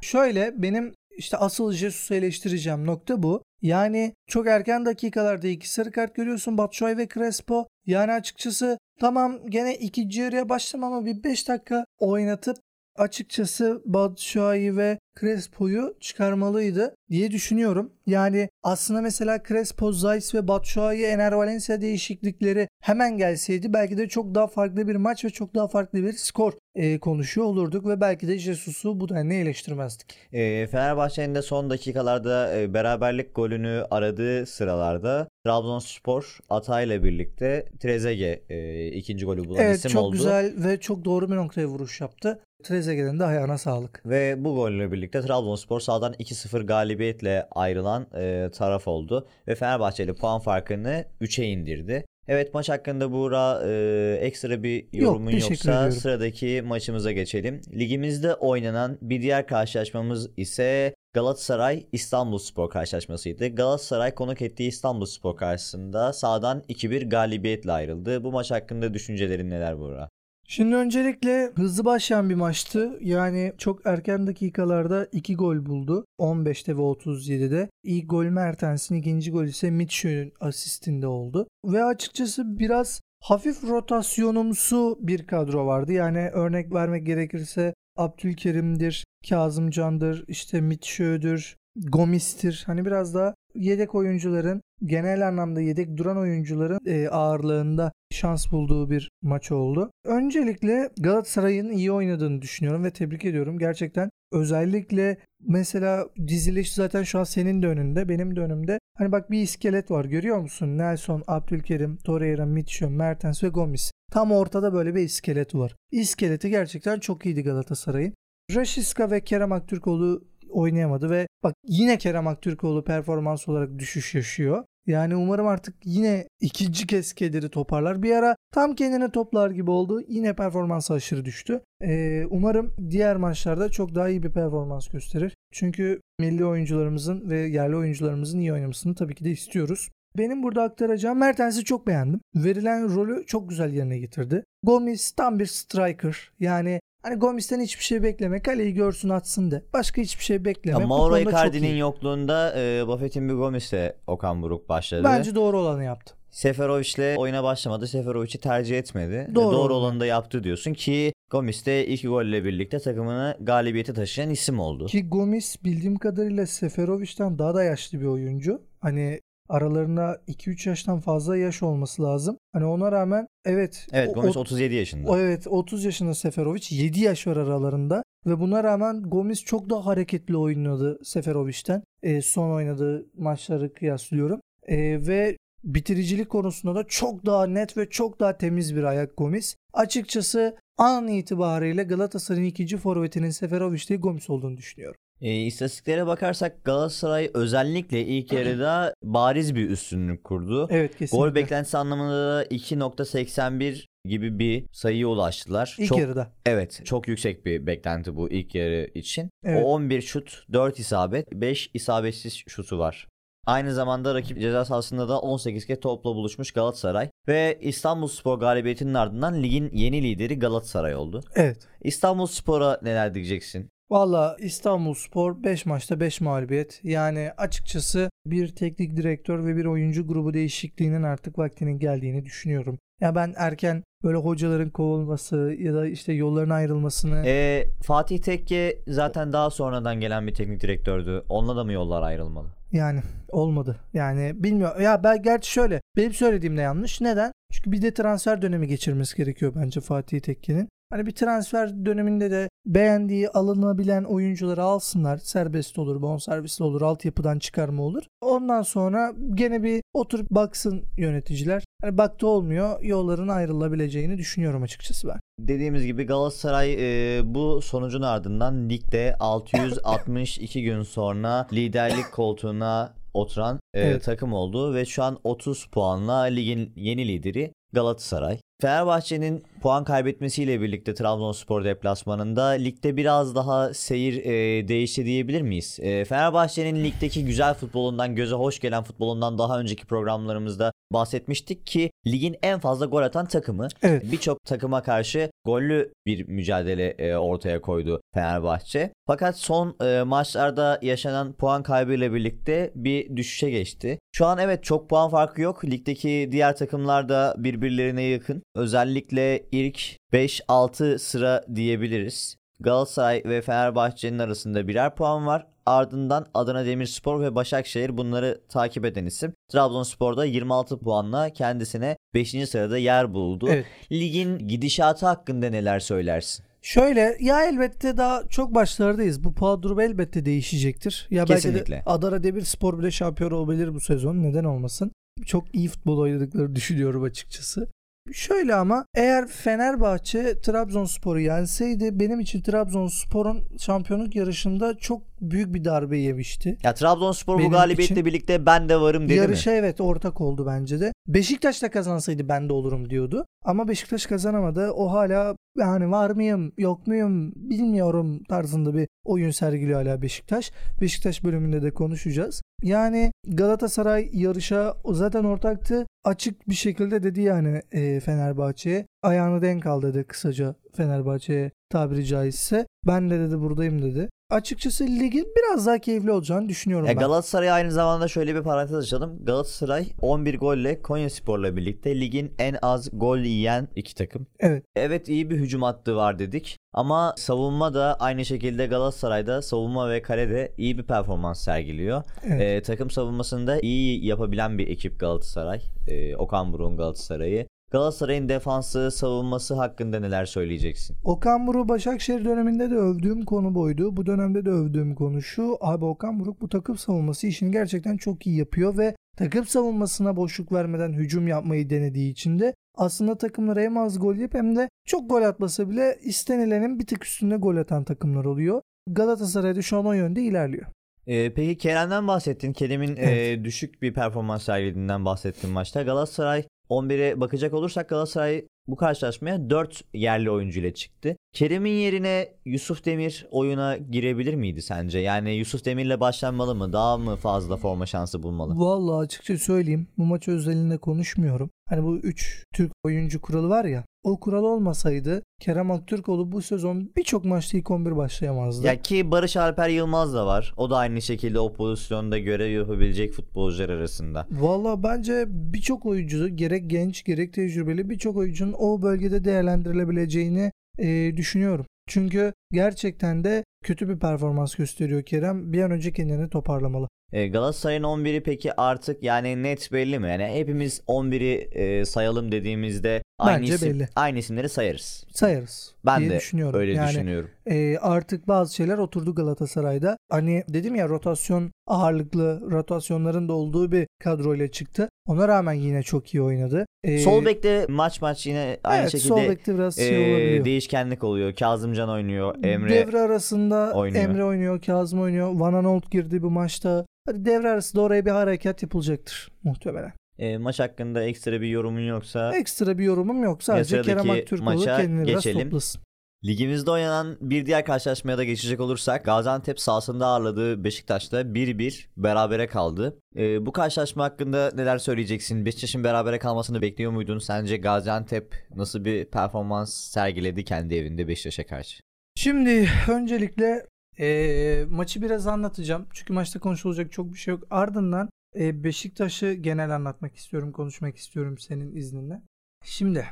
[SPEAKER 2] Şöyle benim işte asıl Jesus'u eleştireceğim nokta bu. Yani çok erken dakikalarda iki sarı kart görüyorsun Batshuayi ve Crespo. Yani açıkçası tamam gene ikinci yarıya başlam ama bir 5 dakika oynatıp açıkçası Batshuayi ve Crespo'yu çıkarmalıydı diye düşünüyorum. Yani aslında mesela Crespo, Zeiss ve Batshuayi, Ener Valencia değişiklikleri hemen gelseydi belki de çok daha farklı bir maç ve çok daha farklı bir skor e, konuşuyor olurduk ve belki de Jesus'u bu denli eleştirmezdik.
[SPEAKER 1] E, Fenerbahçe'nin de son dakikalarda e, beraberlik golünü aradığı sıralarda Trabzonspor Atay'la birlikte Trezege e, ikinci golü bulan
[SPEAKER 2] evet,
[SPEAKER 1] isim oldu.
[SPEAKER 2] Evet çok güzel ve çok doğru bir noktaya vuruş yaptı. Trezeguet'in de ayağına sağlık.
[SPEAKER 1] Ve bu golle birlikte Trabzonspor sağdan 2-0 galibiyetle ayrılan e, taraf oldu. Ve Fenerbahçeli puan farkını 3'e indirdi. Evet maç hakkında Buğra e, ekstra bir yorumun
[SPEAKER 2] teşekkür
[SPEAKER 1] yoksa
[SPEAKER 2] ediyorum.
[SPEAKER 1] sıradaki maçımıza geçelim. Ligimizde oynanan bir diğer karşılaşmamız ise Galatasaray İstanbulspor karşılaşmasıydı. Galatasaray konuk ettiği İstanbulspor karşısında sağdan 2-1 galibiyetle ayrıldı. Bu maç hakkında düşüncelerin neler Buğra?
[SPEAKER 2] Şimdi öncelikle hızlı başlayan bir maçtı. Yani çok erken dakikalarda 2 gol buldu. 15'te ve 37'de. İlk gol Mertens'in, ikinci gol ise Mitchell'in asistinde oldu. Ve açıkçası biraz hafif rotasyonumsu bir kadro vardı. Yani örnek vermek gerekirse Abdülkerim'dir, Kazımcan'dır, işte Mitchell'dür, Gomis'tir. Hani biraz daha yedek oyuncuların genel anlamda yedek duran oyuncuların e, ağırlığında şans bulduğu bir maç oldu. Öncelikle Galatasaray'ın iyi oynadığını düşünüyorum ve tebrik ediyorum. Gerçekten özellikle mesela diziliş zaten şu an senin de önünde, benim de önümde. Hani bak bir iskelet var görüyor musun? Nelson, Abdülkerim, Torreira, Mitchell, Mertens ve Gomis. Tam ortada böyle bir iskelet var. İskeleti gerçekten çok iyiydi Galatasaray'ın. Rashiska ve Kerem Aktürkoğlu oynayamadı ve bak yine Kerem Aktürkoğlu performans olarak düşüş yaşıyor. Yani umarım artık yine ikinci kez kederi toparlar. Bir ara tam kendine toplar gibi oldu. Yine performansı aşırı düştü. Ee, umarım diğer maçlarda çok daha iyi bir performans gösterir. Çünkü milli oyuncularımızın ve yerli oyuncularımızın iyi oynamasını tabii ki de istiyoruz. Benim burada aktaracağım Mertens'i çok beğendim. Verilen rolü çok güzel yerine getirdi. Gomis tam bir striker. Yani Hani Gomis'ten hiçbir şey bekleme. Kaleyi görsün atsın de. Başka hiçbir şey bekleme.
[SPEAKER 1] Ya Mauro Icardi'nin yokluğunda e, Buffett'in bir Gomis'le Okan Buruk başladı.
[SPEAKER 2] Bence doğru olanı yaptı.
[SPEAKER 1] Seferovic'le oyuna başlamadı. Seferovic'i tercih etmedi.
[SPEAKER 2] Doğru
[SPEAKER 1] Doğru,
[SPEAKER 2] oldu.
[SPEAKER 1] olanı da yaptı diyorsun ki Gomis de iki golle birlikte takımını galibiyete taşıyan isim oldu.
[SPEAKER 2] Ki Gomis bildiğim kadarıyla Seferovic'den daha da yaşlı bir oyuncu. Hani aralarında 2-3 yaştan fazla yaş olması lazım. Hani ona rağmen evet.
[SPEAKER 1] Evet Gomis
[SPEAKER 2] o-
[SPEAKER 1] 37 yaşında.
[SPEAKER 2] o evet 30 yaşında Seferovic 7 yaş var aralarında ve buna rağmen Gomis çok daha hareketli oynadı Seferovic'ten. E, son oynadığı maçları kıyaslıyorum. E, ve bitiricilik konusunda da çok daha net ve çok daha temiz bir ayak Gomis. Açıkçası an itibariyle Galatasaray'ın ikinci forvetinin Seferovic değil Gomis olduğunu düşünüyorum.
[SPEAKER 1] E, istatistiklere bakarsak Galatasaray özellikle ilk yarıda bariz bir üstünlük kurdu.
[SPEAKER 2] Evet kesinlikle.
[SPEAKER 1] Gol beklentisi anlamında da 2.81 gibi bir sayıya ulaştılar.
[SPEAKER 2] İlk
[SPEAKER 1] çok,
[SPEAKER 2] yarıda.
[SPEAKER 1] Evet çok yüksek bir beklenti bu ilk yarı için.
[SPEAKER 2] Evet.
[SPEAKER 1] O 11 şut 4 isabet 5 isabetsiz şutu var. Aynı zamanda rakip ceza sahasında da 18 kez topla buluşmuş Galatasaray ve İstanbulspor galibiyetinin ardından ligin yeni lideri Galatasaray oldu.
[SPEAKER 2] Evet.
[SPEAKER 1] İstanbulspor'a neler diyeceksin?
[SPEAKER 2] Valla İstanbulspor 5 maçta 5 mağlubiyet. Yani açıkçası bir teknik direktör ve bir oyuncu grubu değişikliğinin artık vaktinin geldiğini düşünüyorum. Ya ben erken böyle hocaların kovulması ya da işte yolların ayrılmasını
[SPEAKER 1] Ee, Fatih Tekke zaten daha sonradan gelen bir teknik direktördü. Onunla da mı yollar ayrılmalı?
[SPEAKER 2] yani olmadı. Yani bilmiyorum. Ya ben gerçi şöyle benim söylediğim de yanlış. Neden? Çünkü bir de transfer dönemi geçirmesi gerekiyor bence Fatih Tekke'nin. Hani bir transfer döneminde de beğendiği alınabilen oyuncuları alsınlar. Serbest olur, bonservisli olur, altyapıdan çıkarma olur. Ondan sonra gene bir oturup baksın yöneticiler. Hani baktı olmuyor yolların ayrılabileceğini düşünüyorum açıkçası ben.
[SPEAKER 1] Dediğimiz gibi Galatasaray e, bu sonucun ardından ligde 662 gün sonra liderlik koltuğuna oturan e,
[SPEAKER 2] Evet.
[SPEAKER 1] takım oldu ve şu an 30 puanla ligin yeni lideri Galatasaray. Fenerbahçe'nin puan kaybetmesiyle birlikte Trabzonspor deplasmanında ligde biraz daha seyir e, değişti diyebilir miyiz? E, Fenerbahçe'nin ligdeki güzel futbolundan, göze hoş gelen futbolundan daha önceki programlarımızda bahsetmiştik ki ligin en fazla gol atan takımı.
[SPEAKER 2] Evet.
[SPEAKER 1] Birçok takıma karşı gollü bir mücadele e, ortaya koydu Fenerbahçe. Fakat son e, maçlarda yaşanan puan kaybıyla birlikte bir düşüşe geçti. Şu an evet çok puan farkı yok. Ligdeki diğer takımlar da birbirlerine yakın. Özellikle ilk 5-6 sıra diyebiliriz. Galatasaray ve Fenerbahçe'nin arasında birer puan var. Ardından Adana Demirspor ve Başakşehir bunları takip eden isim. Trabzonspor'da 26 puanla kendisine 5. sırada yer buldu.
[SPEAKER 2] Evet.
[SPEAKER 1] Ligin gidişatı hakkında neler söylersin?
[SPEAKER 2] Şöyle ya elbette daha çok başlardayız. Bu puan durumu elbette değişecektir. Ya belki
[SPEAKER 1] Kesinlikle.
[SPEAKER 2] de Adana Demirspor bile şampiyon olabilir bu sezon. Neden olmasın? Çok iyi futbol oynadıklarını düşünüyorum açıkçası. Şöyle ama eğer Fenerbahçe Trabzonspor'u yenseydi benim için Trabzonspor'un şampiyonluk yarışında çok büyük bir darbe yemişti.
[SPEAKER 1] Ya Trabzonspor
[SPEAKER 2] Benim
[SPEAKER 1] bu galibiyetle
[SPEAKER 2] için-
[SPEAKER 1] birlikte ben de varım dedi
[SPEAKER 2] Yarışa
[SPEAKER 1] mi?
[SPEAKER 2] evet ortak oldu bence de. Beşiktaş da kazansaydı ben de olurum diyordu. Ama Beşiktaş kazanamadı. O hala yani var mıyım yok muyum bilmiyorum tarzında bir oyun sergiliyor hala Beşiktaş. Beşiktaş bölümünde de konuşacağız. Yani Galatasaray yarışa zaten ortaktı. Açık bir şekilde dedi yani e, Fenerbahçe'ye. Ayağını denk al dedi kısaca Fenerbahçe'ye tabiri caizse. Ben de dedi buradayım dedi. Açıkçası ligin biraz daha keyifli olacağını düşünüyorum
[SPEAKER 1] Ya
[SPEAKER 2] ben.
[SPEAKER 1] Galatasaray aynı zamanda şöyle bir parantez açalım. Galatasaray 11 golle Konyaspor'la birlikte ligin en az gol yiyen iki takım.
[SPEAKER 2] Evet.
[SPEAKER 1] Evet iyi bir hücum hattı var dedik. Ama savunma da aynı şekilde Galatasaray'da savunma ve kalede iyi bir performans sergiliyor.
[SPEAKER 2] Evet.
[SPEAKER 1] Ee, takım savunmasında iyi yapabilen bir ekip Galatasaray. Ee, Okan Buruk'un Galatasaray'ı. Galatasaray'ın defansı, savunması hakkında neler söyleyeceksin?
[SPEAKER 2] Okan Buruk Başakşehir döneminde de övdüğüm konu buydu. Bu dönemde de övdüğüm konu şu. Abi Okan Buruk bu takım savunması işini gerçekten çok iyi yapıyor ve takım savunmasına boşluk vermeden hücum yapmayı denediği için de aslında takımlara hem az gol yiyip hem de çok gol atmasa bile istenilenin bir tık üstünde gol atan takımlar oluyor. Galatasaray da şu an o yönde ilerliyor.
[SPEAKER 1] Ee, peki Kerem'den bahsettin. Kerem'in
[SPEAKER 2] Evet.
[SPEAKER 1] e, düşük bir performans sergilediğinden bahsettin maçta. Galatasaray 11'e bakacak olursak Galatasaray bu karşılaşmaya 4 yerli oyuncu ile çıktı. Kerem'in yerine Yusuf Demir oyuna girebilir miydi sence? Yani Yusuf Demir'le başlanmalı mı? Daha mı fazla forma şansı bulmalı?
[SPEAKER 2] Vallahi açıkça söyleyeyim bu maç özelinde konuşmuyorum. Hani bu 3 Türk oyuncu kuralı var ya o kural olmasaydı Kerem Aktürkoğlu bu sezon birçok maçta ilk 11 başlayamazdı.
[SPEAKER 1] Ya ki Barış Alper Yılmaz da var. O da aynı şekilde o pozisyonda görev yapabilecek futbolcular arasında.
[SPEAKER 2] Valla bence birçok oyuncu gerek genç gerek tecrübeli birçok oyuncunun o bölgede değerlendirilebileceğini e, düşünüyorum. Çünkü gerçekten de kötü bir performans gösteriyor Kerem. Bir an önce kendini toparlamalı.
[SPEAKER 1] E, Galatasaray'ın 11'i peki artık yani net belli mi? Yani hepimiz 11'i e, sayalım dediğimizde aynı,
[SPEAKER 2] Bence
[SPEAKER 1] isim-
[SPEAKER 2] belli.
[SPEAKER 1] aynı isimleri sayarız.
[SPEAKER 2] Sayarız
[SPEAKER 1] Ben
[SPEAKER 2] diye
[SPEAKER 1] de
[SPEAKER 2] düşünüyorum.
[SPEAKER 1] öyle
[SPEAKER 2] yani,
[SPEAKER 1] düşünüyorum.
[SPEAKER 2] e, artık bazı şeyler oturdu Galatasaray'da. Hani dedim ya rotasyon ağırlıklı rotasyonların da olduğu bir kadroyla çıktı. Ona rağmen yine çok iyi oynadı. E,
[SPEAKER 1] Sol bekte maç maç yine aynı
[SPEAKER 2] evet,
[SPEAKER 1] şekilde
[SPEAKER 2] sol bekte biraz şey
[SPEAKER 1] e,
[SPEAKER 2] olabiliyor.
[SPEAKER 1] değişkenlik oluyor. Kazımcan oynuyor. Emre
[SPEAKER 2] Devre arasında
[SPEAKER 1] oynuyor.
[SPEAKER 2] Emre oynuyor, Kazım oynuyor. Van Aanholt girdi bu maçta. Hadi devre arasında oraya bir hareket yapılacaktır muhtemelen.
[SPEAKER 1] E, maç hakkında ekstra bir yorumun yoksa
[SPEAKER 2] Ekstra bir yorumum yok. Sadece Kerem Aktürkoğlu
[SPEAKER 1] maça
[SPEAKER 2] kendini biraz
[SPEAKER 1] geçelim.
[SPEAKER 2] toplasın.
[SPEAKER 1] Ligimizde oynanan bir diğer karşılaşmaya da geçecek olursak Gaziantep sahasında ağırladığı Beşiktaş'ta 1-1 berabere kaldı. Ee, bu karşılaşma hakkında neler söyleyeceksin? Beşiktaş'ın berabere kalmasını bekliyor muydun? Sence Gaziantep nasıl bir performans sergiledi kendi evinde Beşiktaş'a karşı?
[SPEAKER 2] Şimdi öncelikle eee, maçı biraz anlatacağım. Çünkü maçta konuşulacak çok bir şey yok. Ardından eee, Beşiktaş'ı genel anlatmak istiyorum, konuşmak istiyorum senin izninle. Şimdi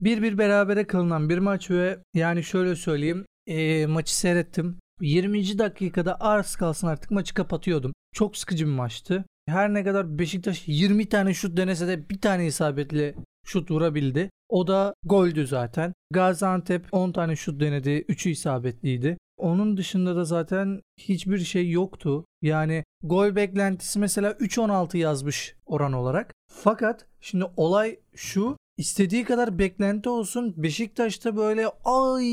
[SPEAKER 2] 1-1 berabere kalınan bir maç ve yani şöyle söyleyeyim eee, maçı seyrettim. 20. dakikada arz kalsın artık maçı kapatıyordum. Çok sıkıcı bir maçtı. Her ne kadar Beşiktaş 20 tane şut denese de bir tane isabetli şut vurabildi. O da goldü zaten. Gaziantep 10 tane şut denedi. 3'ü isabetliydi. Onun dışında da zaten hiçbir şey yoktu. Yani gol beklentisi mesela 3-16 yazmış oran olarak. Fakat şimdi olay şu. İstediği kadar beklenti olsun. Beşiktaş'ta böyle ay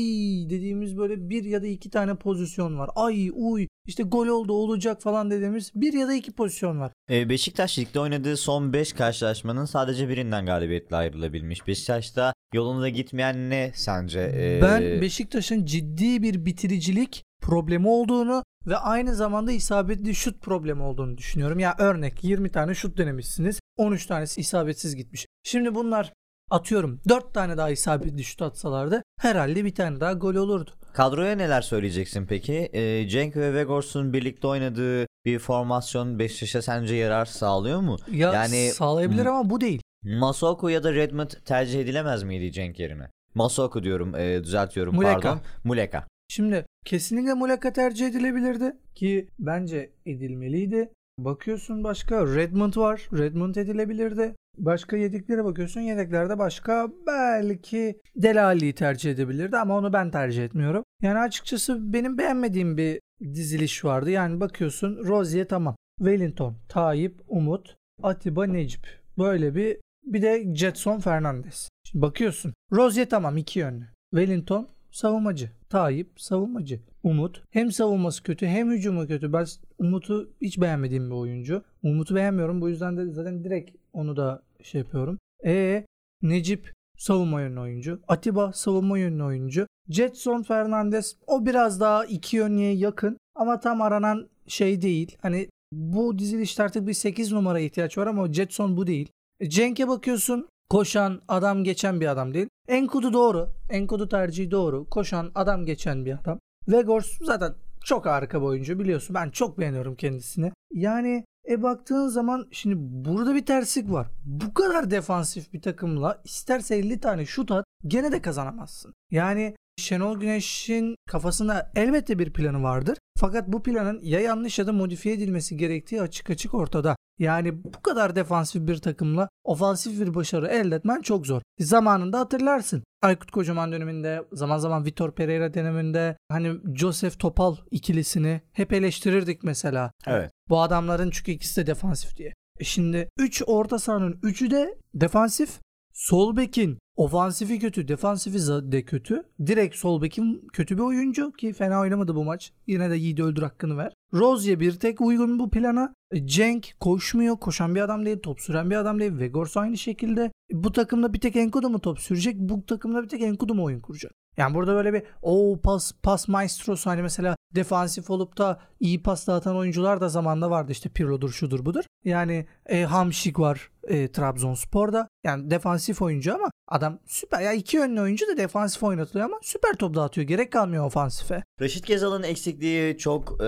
[SPEAKER 2] dediğimiz böyle bir ya da iki tane pozisyon var. Ay uy işte gol oldu olacak falan dediğimiz bir ya da iki pozisyon var.
[SPEAKER 1] Ee, Beşiktaş ligde oynadığı son 5 karşılaşmanın sadece birinden galibiyetle ayrılabilmiş. Beşiktaş'ta yolunda gitmeyen ne sence? Ee,
[SPEAKER 2] Ben Beşiktaş'ın ciddi bir bitiricilik problemi olduğunu ve aynı zamanda isabetli şut problemi olduğunu düşünüyorum. Ya örnek 20 tane şut denemişsiniz. 13 tanesi isabetsiz gitmiş. Şimdi bunlar atıyorum 4 tane daha isabetli şut atsalardı herhalde bir tane daha gol olurdu.
[SPEAKER 1] Kadroya neler söyleyeceksin peki? Ee, Cenk ve Vegors'un birlikte oynadığı bir formasyon Beşiktaş'a sence yarar sağlıyor mu?
[SPEAKER 2] Ya
[SPEAKER 1] Yani-
[SPEAKER 2] sağlayabilir ama bu değil.
[SPEAKER 1] Masuaku ya da Redmond tercih edilemez miydi Cenk yerine? Masuaku diyorum, e, düzeltiyorum
[SPEAKER 2] Muleka.
[SPEAKER 1] pardon. Muleka.
[SPEAKER 2] Şimdi kesinlikle Muleka tercih edilebilirdi ki bence edilmeliydi. Bakıyorsun başka Redmond var. Redmond edilebilirdi. Başka yedeklere bakıyorsun. Yedeklerde başka belki Delali'yi tercih edebilirdi ama onu ben tercih etmiyorum. Yani açıkçası benim beğenmediğim bir diziliş vardı. Yani bakıyorsun Rozier tamam. Wellington, Tayyip, Umut, Atiba, Necip. Böyle bir bir de Jetson Fernandez. Şimdi bakıyorsun. Rozier tamam iki yönlü. Wellington savunmacı. Tayyip savunmacı. Umut. Hem savunması kötü hem hücumu kötü. Ben Umut'u hiç beğenmediğim bir oyuncu. Umut'u beğenmiyorum. Bu yüzden de zaten direkt onu da şey yapıyorum. E Necip savunma yönlü oyuncu. Atiba savunma yönlü oyuncu. Jetson Fernandez o biraz daha iki yönlüye yakın ama tam aranan şey değil. Hani bu dizilişte artık bir 8 numara ihtiyaç var ama Jetson bu değil. E, Cenk'e bakıyorsun koşan adam geçen bir adam değil. Enkudu doğru. Enkudu tercihi doğru. Koşan adam geçen bir adam. Vegors zaten çok harika bir oyuncu biliyorsun. Ben çok beğeniyorum kendisini. Yani e baktığın zaman şimdi burada bir terslik var. Bu kadar defansif bir takımla isterse 50 tane şut at gene de kazanamazsın. Yani Şenol Güneş'in kafasında elbette bir planı vardır. Fakat bu planın ya yanlış ya da modifiye edilmesi gerektiği açık açık ortada. Yani bu kadar defansif bir takımla ofansif bir başarı elde etmen çok zor. Zamanında hatırlarsın. Aykut Kocaman döneminde, zaman zaman Vitor Pereira döneminde hani Joseph Topal ikilisini hep eleştirirdik mesela.
[SPEAKER 1] Evet.
[SPEAKER 2] Bu adamların çünkü ikisi de defansif diye. E şimdi 3 orta sahanın 3'ü de defansif. Sol bekin ofansifi kötü, defansifi de kötü. Direkt sol bekin kötü bir oyuncu ki fena oynamadı bu maç. Yine de Yiğit'i öldür hakkını ver. Rozier bir tek uygun bu plana. E, Cenk koşmuyor, koşan bir adam değil, top süren bir adam değil. Vegors aynı şekilde. E, bu takımda bir tek Enkudu mu top sürecek? Bu takımda bir tek Enkudu mu oyun kuracak? Yani burada böyle bir o pas pas maestrosu hani mesela defansif olup da iyi pas dağıtan oyuncular da zamanda vardı işte Pirlo'dur şudur budur. Yani e, Hamşik var e, Trabzonspor'da. Yani defansif oyuncu ama adam süper. Ya iki yönlü oyuncu da defansif oynatılıyor ama süper top dağıtıyor. Gerek kalmıyor ofansife.
[SPEAKER 1] Raşit Gezal'ın eksikliği çok e,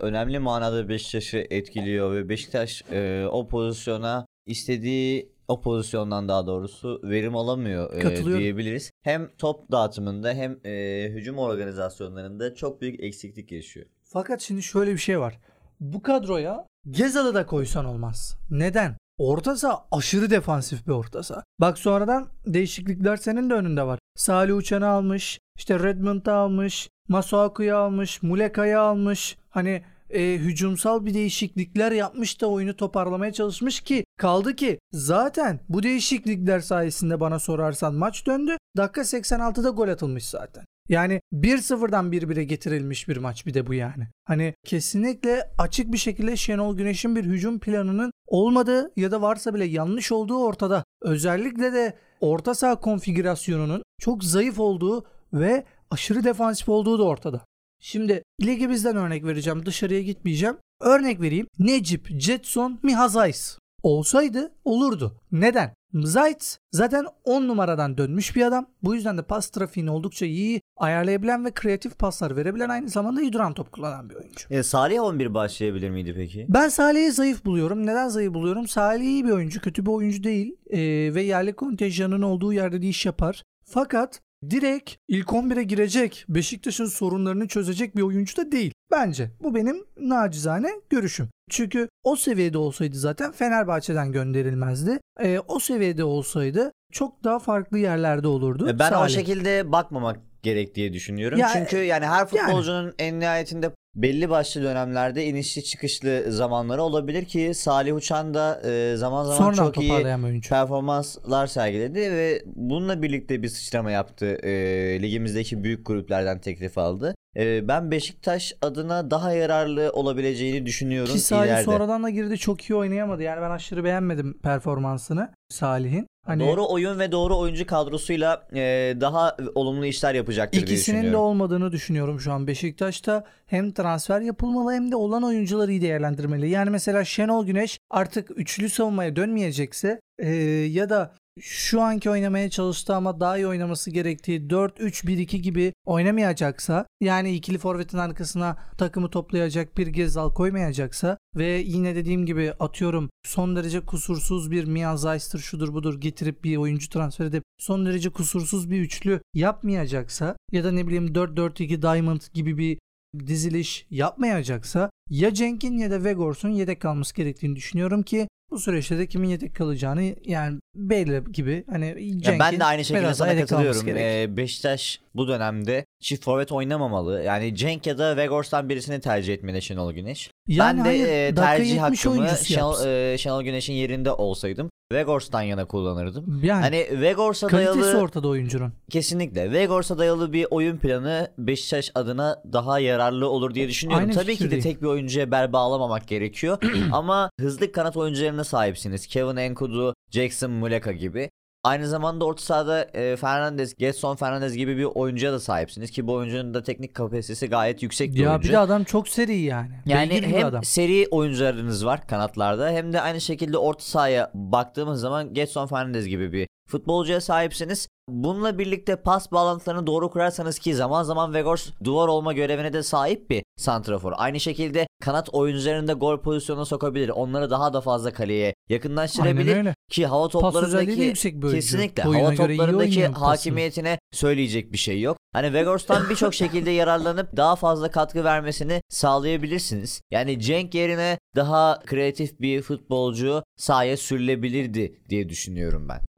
[SPEAKER 1] önemli manada Beşiktaş'ı etkiliyor ve Beşiktaş e, o pozisyona istediği o pozisyondan daha doğrusu verim alamıyor e, diyebiliriz. Hem top dağıtımında hem e, hücum organizasyonlarında çok büyük eksiklik yaşıyor.
[SPEAKER 2] Fakat şimdi şöyle bir şey var. Bu kadroya Gezal'ı da koysan olmaz. Neden? Orta saha aşırı defansif bir orta saha. Bak sonradan değişiklikler senin de önünde var. Salih Uçan'ı almış, işte Redmond'u almış, Masuaku'yu almış, Muleka'yı almış. Hani e, hücumsal bir değişiklikler yapmış da oyunu toparlamaya çalışmış ki kaldı ki zaten bu değişiklikler sayesinde bana sorarsan maç döndü. Dakika 86'da gol atılmış zaten. Yani 1-0'dan 1-1'e getirilmiş bir maç bir de bu yani. Hani kesinlikle açık bir şekilde Şenol Güneş'in bir hücum planının olmadığı ya da varsa bile yanlış olduğu ortada. Özellikle de orta saha konfigürasyonunun çok zayıf olduğu ve aşırı defansif olduğu da ortada. Şimdi ligimizden örnek vereceğim. Dışarıya gitmeyeceğim. Örnek vereyim. Necip, Jetson, Mihazais. Olsaydı olurdu. Neden? Zayt zaten 10 numaradan dönmüş bir adam. Bu yüzden de pas trafiğini oldukça iyi ayarlayabilen ve kreatif paslar verebilen aynı zamanda iyi duran top kullanan bir oyuncu.
[SPEAKER 1] E, Salih 11 başlayabilir miydi peki?
[SPEAKER 2] Ben Salih'i zayıf buluyorum. Neden zayıf buluyorum? Salih iyi bir oyuncu, kötü bir oyuncu değil. E, ve yerli kontenjanın olduğu yerde de iş yapar. Fakat direkt ilk 11'e girecek, Beşiktaş'ın sorunlarını çözecek bir oyuncu da değil. Bence. Bu benim nacizane görüşüm. Çünkü o seviyede olsaydı zaten Fenerbahçe'den gönderilmezdi. E, o seviyede olsaydı çok daha farklı yerlerde olurdu.
[SPEAKER 1] E, ben Salih. o şekilde bakmamak gerek diye düşünüyorum. Ya, Çünkü yani her futbolcunun en nihayetinde belli başlı dönemlerde inişli çıkışlı zamanları olabilir ki Salih Uçan da e, zaman zaman Sonradan çok iyi oyuncu. performanslar sergiledi ve bununla birlikte bir sıçrama yaptı. E, ligimizdeki büyük gruplardan teklif aldı. E, ben Beşiktaş adına daha yararlı olabileceğini düşünüyorum
[SPEAKER 2] Ki Salih ileride. sonradan da girdi çok iyi oynayamadı. Yani ben aşırı beğenmedim performansını Salih'in.
[SPEAKER 1] Hani doğru oyun ve doğru oyuncu kadrosuyla e, daha olumlu işler yapacaktır diye düşünüyorum.
[SPEAKER 2] İkisinin de olmadığını düşünüyorum şu an Beşiktaş'ta. Hem transfer yapılmalı hem de olan oyuncuları iyi değerlendirmeli. Yani mesela Şenol Güneş artık üçlü savunmaya dönmeyecekse e, ya da şu anki oynamaya çalıştı ama daha iyi oynaması gerektiği 4-3-1-2 gibi oynamayacaksa yani ikili forvetin arkasına takımı toplayacak bir Gezal koymayacaksa ve yine dediğim gibi atıyorum son derece kusursuz bir Mia Zeister şudur budur getirip bir oyuncu transfer edip son derece kusursuz bir üçlü yapmayacaksa ya da ne bileyim 4-4-2 Diamond gibi bir diziliş yapmayacaksa ya Cenk'in ya da Vegors'un yedek kalması gerektiğini düşünüyorum ki Bu süreçte de kimin yedek kalacağını yani belli gibi. Hani
[SPEAKER 1] ya ben de aynı şekilde sana katılıyorum. Ee, Beşiktaş bu dönemde çift forvet oynamamalı. Yani Cenk ya da Vegors'tan birisini tercih etmeli Şenol Güneş. Yani ben de hayır, e, tercih hakkımı Şenol, e, Şenol Güneş'in yerinde olsaydım Vegors'tan yana kullanırdım. Yani hani Vegors'a dayalı
[SPEAKER 2] ortada oyuncunun.
[SPEAKER 1] Kesinlikle. Vegors'a dayalı bir oyun planı Beşiktaş adına daha yararlı olur diye düşünüyorum. Aynı Tabii ki de tek bir oyuncuya bel bağlamamak gerekiyor ama hızlı kanat oyuncularına sahipsiniz. Kevin Enkudu, Jackson Muleka gibi. Aynı zamanda orta sahada e, Fernandez, Getson Fernandez gibi bir oyuncuya da sahipsiniz ki bu oyuncunun da teknik kapasitesi gayet yüksek bir
[SPEAKER 2] ya
[SPEAKER 1] oyuncu.
[SPEAKER 2] Ya bir de adam çok seri yani.
[SPEAKER 1] Yani Beygir hem adam. seri oyuncularınız var kanatlarda hem de aynı şekilde orta sahaya baktığımız zaman Getson Fernandez gibi bir futbolcuya sahipsiniz. Bununla birlikte pas bağlantılarını doğru kurarsanız ki zaman zaman Vegors duvar olma görevine de sahip bir santrafor. Aynı şekilde kanat oyuncularını da gol pozisyonuna sokabilir. Onları daha da fazla kaleye yakınlaştırabilir. Ki hava toplarındaki yüksek kesinlikle Oyuna hava toplarındaki hakimiyetine söyleyecek bir şey yok. Hani Vegors'tan birçok şekilde yararlanıp daha fazla katkı vermesini sağlayabilirsiniz. Yani Cenk yerine daha kreatif bir futbolcu sahaya sürülebilirdi diye düşünüyorum ben.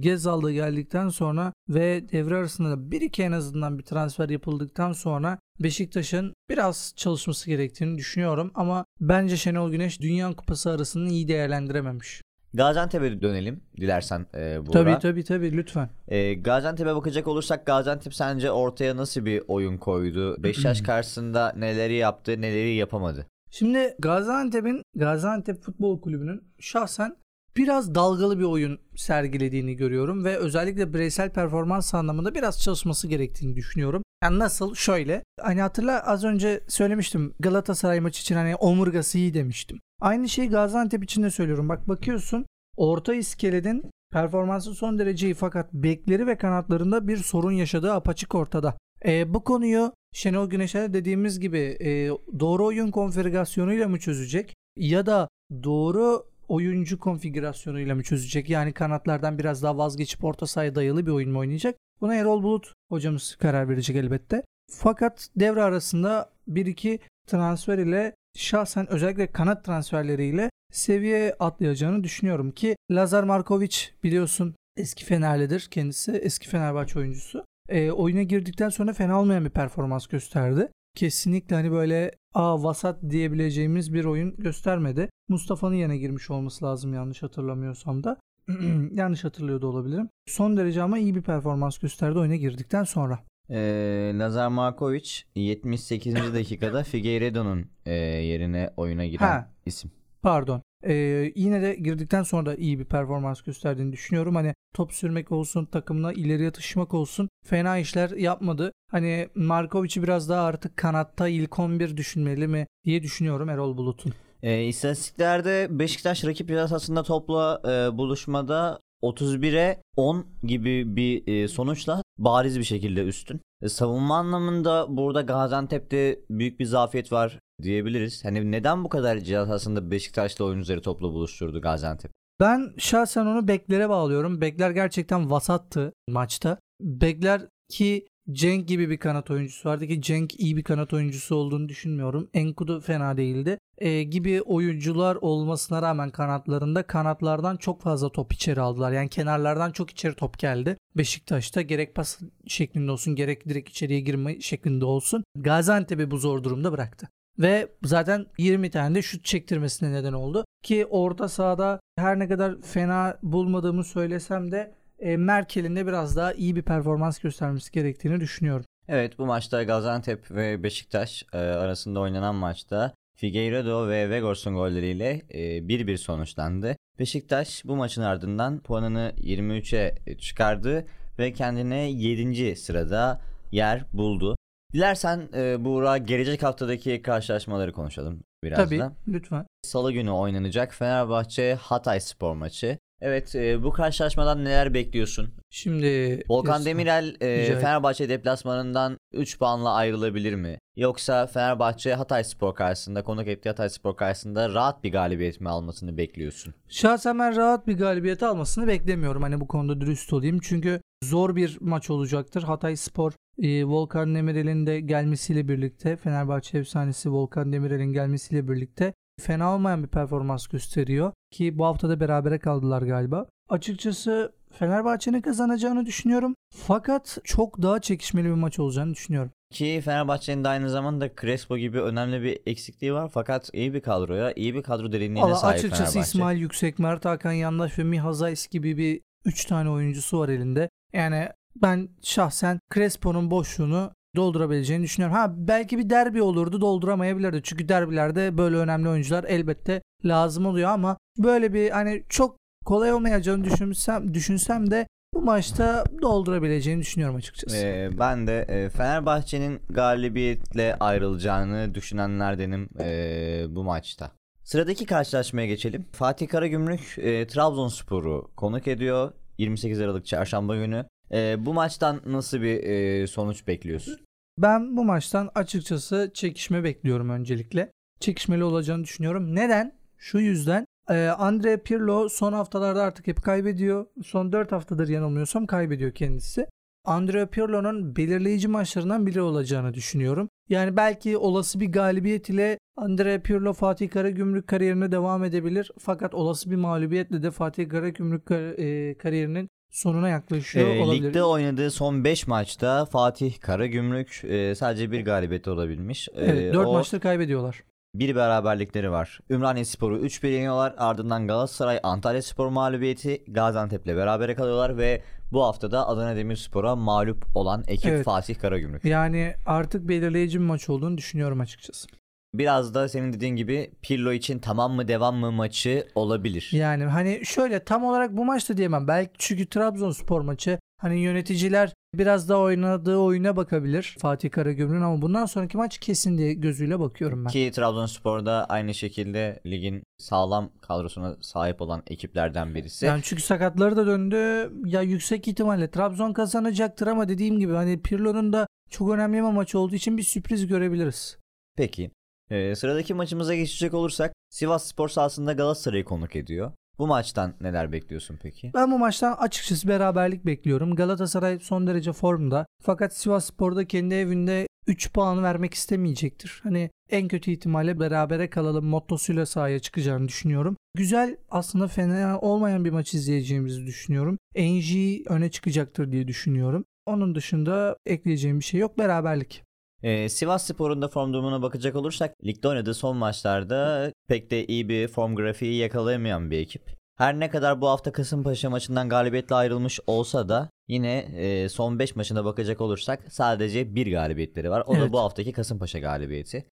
[SPEAKER 2] Gezal'da geldikten sonra ve devre arasında da bir iki en azından bir transfer yapıldıktan sonra Beşiktaş'ın biraz çalışması gerektiğini düşünüyorum ama bence Şenol Güneş Dünya Kupası arasını iyi değerlendirememiş.
[SPEAKER 1] Gaziantep'e dönelim dilersen e,
[SPEAKER 2] Buğra. Tabii tabii tabii lütfen.
[SPEAKER 1] E, Gaziantep'e bakacak olursak Gaziantep sence ortaya nasıl bir oyun koydu? Beşiktaş karşısında neleri yaptı neleri yapamadı?
[SPEAKER 2] Şimdi Gaziantep'in Gaziantep Futbol Kulübü'nün şahsen biraz dalgalı bir oyun sergilediğini görüyorum ve özellikle bireysel performans anlamında biraz çalışması gerektiğini düşünüyorum. Yani nasıl? Şöyle. Hani hatırla az önce söylemiştim Galatasaray maçı için hani omurgası iyi demiştim. Aynı şeyi Gaziantep için de söylüyorum. Bak bakıyorsun orta iskeledin performansı son derece iyi fakat bekleri ve kanatlarında bir sorun yaşadığı apaçık ortada. E, bu konuyu Şenol Güneş'e dediğimiz gibi e, doğru oyun konfigürasyonuyla mı çözecek ya da doğru oyuncu konfigürasyonuyla mı çözecek? Yani kanatlardan biraz daha vazgeçip orta sahaya dayalı bir oyun mu oynayacak? Buna Erol Bulut hocamız karar verecek elbette. Fakat devre arasında 1-2 transfer ile şahsen özellikle kanat transferleriyle seviye atlayacağını düşünüyorum ki Lazar Markovic biliyorsun eski Fenerlidir kendisi eski Fenerbahçe oyuncusu. E, oyuna girdikten sonra fena olmayan bir performans gösterdi kesinlikle hani böyle a vasat diyebileceğimiz bir oyun göstermedi. Mustafa'nın yerine girmiş olması lazım yanlış hatırlamıyorsam da. yanlış hatırlıyor da olabilirim. Son derece ama iyi bir performans gösterdi oyuna girdikten sonra.
[SPEAKER 1] Ee, Lazar Markovic 78. dakikada Figueiredo'nun e, yerine oyuna giren ha, isim.
[SPEAKER 2] Pardon. Ee, yine de girdikten sonra da iyi bir performans gösterdiğini düşünüyorum. Hani top sürmek olsun, takımına ileriye taşımak olsun fena işler yapmadı. Hani Markovic'i biraz daha artık kanatta ilk 11 düşünmeli mi diye düşünüyorum Erol Bulut'un.
[SPEAKER 1] E, istatistiklerde Beşiktaş rakip cezasında topla e, buluşmada 31'e 10 gibi bir e, sonuçla bariz bir şekilde üstün. E, savunma anlamında burada Gaziantep'te büyük bir zafiyet var diyebiliriz. Hani neden bu kadar cezasında Beşiktaş'la oyuncuları topla buluşturdu Gaziantep?
[SPEAKER 2] Ben şahsen onu beklere bağlıyorum. Bekler gerçekten vasattı maçta. Bekler ki Cenk gibi bir kanat oyuncusu vardı ki Cenk iyi bir kanat oyuncusu olduğunu düşünmüyorum. Enkudu fena değildi. E, gibi oyuncular olmasına rağmen kanatlarında kanatlardan çok fazla top içeri aldılar. Yani kenarlardan çok içeri top geldi. Beşiktaş'ta gerek pas şeklinde olsun gerek direkt içeriye girme şeklinde olsun. Gaziantep'i bu zor durumda bıraktı. Ve zaten 20 tane de şut çektirmesine neden oldu. Ki orta sahada her ne kadar fena bulmadığımı söylesem de e, Merkel'in de biraz daha iyi bir performans göstermesi gerektiğini düşünüyorum.
[SPEAKER 1] Evet bu maçta Gaziantep ve Beşiktaş e, arasında oynanan maçta Figueiredo ve Vegors'un golleriyle 1-1 e, sonuçlandı. Beşiktaş bu maçın ardından puanını 23'e çıkardı ve kendine 7. sırada yer buldu. Dilersen e, Buğra gelecek haftadaki karşılaşmaları konuşalım biraz
[SPEAKER 2] Tabii,
[SPEAKER 1] da.
[SPEAKER 2] Tabii lütfen.
[SPEAKER 1] Salı günü oynanacak Fenerbahçe Hatay Spor maçı. Evet e, bu karşılaşmadan neler bekliyorsun?
[SPEAKER 2] Şimdi
[SPEAKER 1] Volkan Demirel e, Fenerbahçe deplasmanından 3 puanla ayrılabilir mi? Yoksa Fenerbahçe Hatay Spor karşısında konuk ettiği Hatay Spor karşısında rahat bir galibiyet mi almasını bekliyorsun?
[SPEAKER 2] Şahsen ben rahat bir galibiyet almasını beklemiyorum. Hani bu konuda dürüst olayım. Çünkü zor bir maç olacaktır. Hatay Spor e, Volkan Demirel'in de gelmesiyle birlikte Fenerbahçe efsanesi Volkan Demirel'in gelmesiyle birlikte fena olmayan bir performans gösteriyor. Ki bu haftada berabere kaldılar galiba. Açıkçası Fenerbahçe'nin kazanacağını düşünüyorum. Fakat çok daha çekişmeli bir maç olacağını düşünüyorum.
[SPEAKER 1] Ki Fenerbahçe'nin de aynı zamanda Crespo gibi önemli bir eksikliği var. Fakat iyi bir kadroya, iyi bir kadro derinliğine
[SPEAKER 2] Valla
[SPEAKER 1] sahip
[SPEAKER 2] açıkçası
[SPEAKER 1] Fenerbahçe.
[SPEAKER 2] İsmail Yüksek, Mert Hakan Yandaş ve Mihazais gibi bir 3 tane oyuncusu var elinde. Yani ben şahsen Crespo'nun boşluğunu doldurabileceğini düşünüyorum. Ha belki bir derbi olurdu dolduramayabilirdi. Çünkü derbilerde böyle önemli oyuncular elbette lazım oluyor ama böyle bir hani çok kolay olmayacağını düşünsem, düşünsem de bu maçta doldurabileceğini düşünüyorum açıkçası.
[SPEAKER 1] Ee, ben de e, Fenerbahçe'nin galibiyetle ayrılacağını düşünenlerdenim e, bu maçta. Sıradaki karşılaşmaya geçelim. Fatih Karagümrük e, Trabzonspor'u konuk ediyor 28 Aralık Çarşamba günü. E, bu maçtan nasıl bir e, sonuç bekliyorsun?
[SPEAKER 2] Ben bu maçtan açıkçası çekişme bekliyorum öncelikle. Çekişmeli olacağını düşünüyorum. Neden? Şu yüzden e, Andre Pirlo son haftalarda artık hep kaybediyor. Son 4 haftadır yanılmıyorsam kaybediyor kendisi. Andre Pirlo'nun belirleyici maçlarından biri olacağını düşünüyorum. Yani belki olası bir galibiyet ile Andre Pirlo Fatih Karagümrük kariyerine devam edebilir. Fakat olası bir mağlubiyetle de Fatih Karagümrük kar- e, kariyerinin sonuna yaklaşıyor
[SPEAKER 1] E,
[SPEAKER 2] olabilir.
[SPEAKER 1] ligde oynadığı son 5 maçta Fatih Karagümrük e, sadece bir galibiyet olabilmiş. E,
[SPEAKER 2] Evet 4
[SPEAKER 1] o-
[SPEAKER 2] maçtır kaybediyorlar.
[SPEAKER 1] Bir beraberlikleri var. Ümraniye Spor'u 3-1 yeniyorlar. Ardından Galatasaray Antalya Spor mağlubiyeti Gaziantep'le berabere kalıyorlar ve bu haftada Adana Demirspor'a mağlup olan ekip
[SPEAKER 2] Evet.
[SPEAKER 1] Fatih Karagümrük.
[SPEAKER 2] Yani artık belirleyici bir maç olduğunu düşünüyorum açıkçası.
[SPEAKER 1] Biraz da senin dediğin gibi Pirlo için tamam mı devam mı maçı olabilir.
[SPEAKER 2] Yani hani şöyle tam olarak bu maçta diyemem. Belki çünkü Trabzonspor maçı hani yöneticiler biraz daha oynadığı oyuna bakabilir Fatih Karagümrük'ün ama bundan sonraki maç kesin diye gözüyle bakıyorum ben.
[SPEAKER 1] Ki Trabzonspor'da aynı şekilde ligin sağlam kadrosuna sahip olan ekiplerden birisi.
[SPEAKER 2] Yani çünkü sakatları da döndü. Ya yüksek ihtimalle Trabzon kazanacaktır ama dediğim gibi hani Pirlo'nun da çok önemli bir maç olduğu için bir sürpriz görebiliriz.
[SPEAKER 1] Peki. Ee, sıradaki maçımıza geçecek olursak Sivas Spor sahasında Galatasaray'ı konuk ediyor. Bu maçtan neler bekliyorsun peki?
[SPEAKER 2] Ben bu maçtan açıkçası beraberlik bekliyorum. Galatasaray son derece formda. Fakat Sivasspor'da kendi evinde 3 puan vermek istemeyecektir. Hani en kötü ihtimalle berabere kalalım mottosuyla sahaya çıkacağını düşünüyorum. Güzel aslında fena olmayan bir maç izleyeceğimizi düşünüyorum. NG öne çıkacaktır diye düşünüyorum. Onun dışında ekleyeceğim bir şey yok. Beraberlik.
[SPEAKER 1] Ee, Sivas Spor'un da form durumuna bakacak olursak ligde oynadığı son maçlarda pek de iyi bir form grafiği yakalayamayan bir ekip. Her ne kadar bu hafta Kasımpaşa maçından galibiyetle ayrılmış olsa da yine e, son 5 maçına bakacak olursak sadece bir galibiyetleri var. O
[SPEAKER 2] Evet.
[SPEAKER 1] da bu haftaki Kasımpaşa galibiyeti.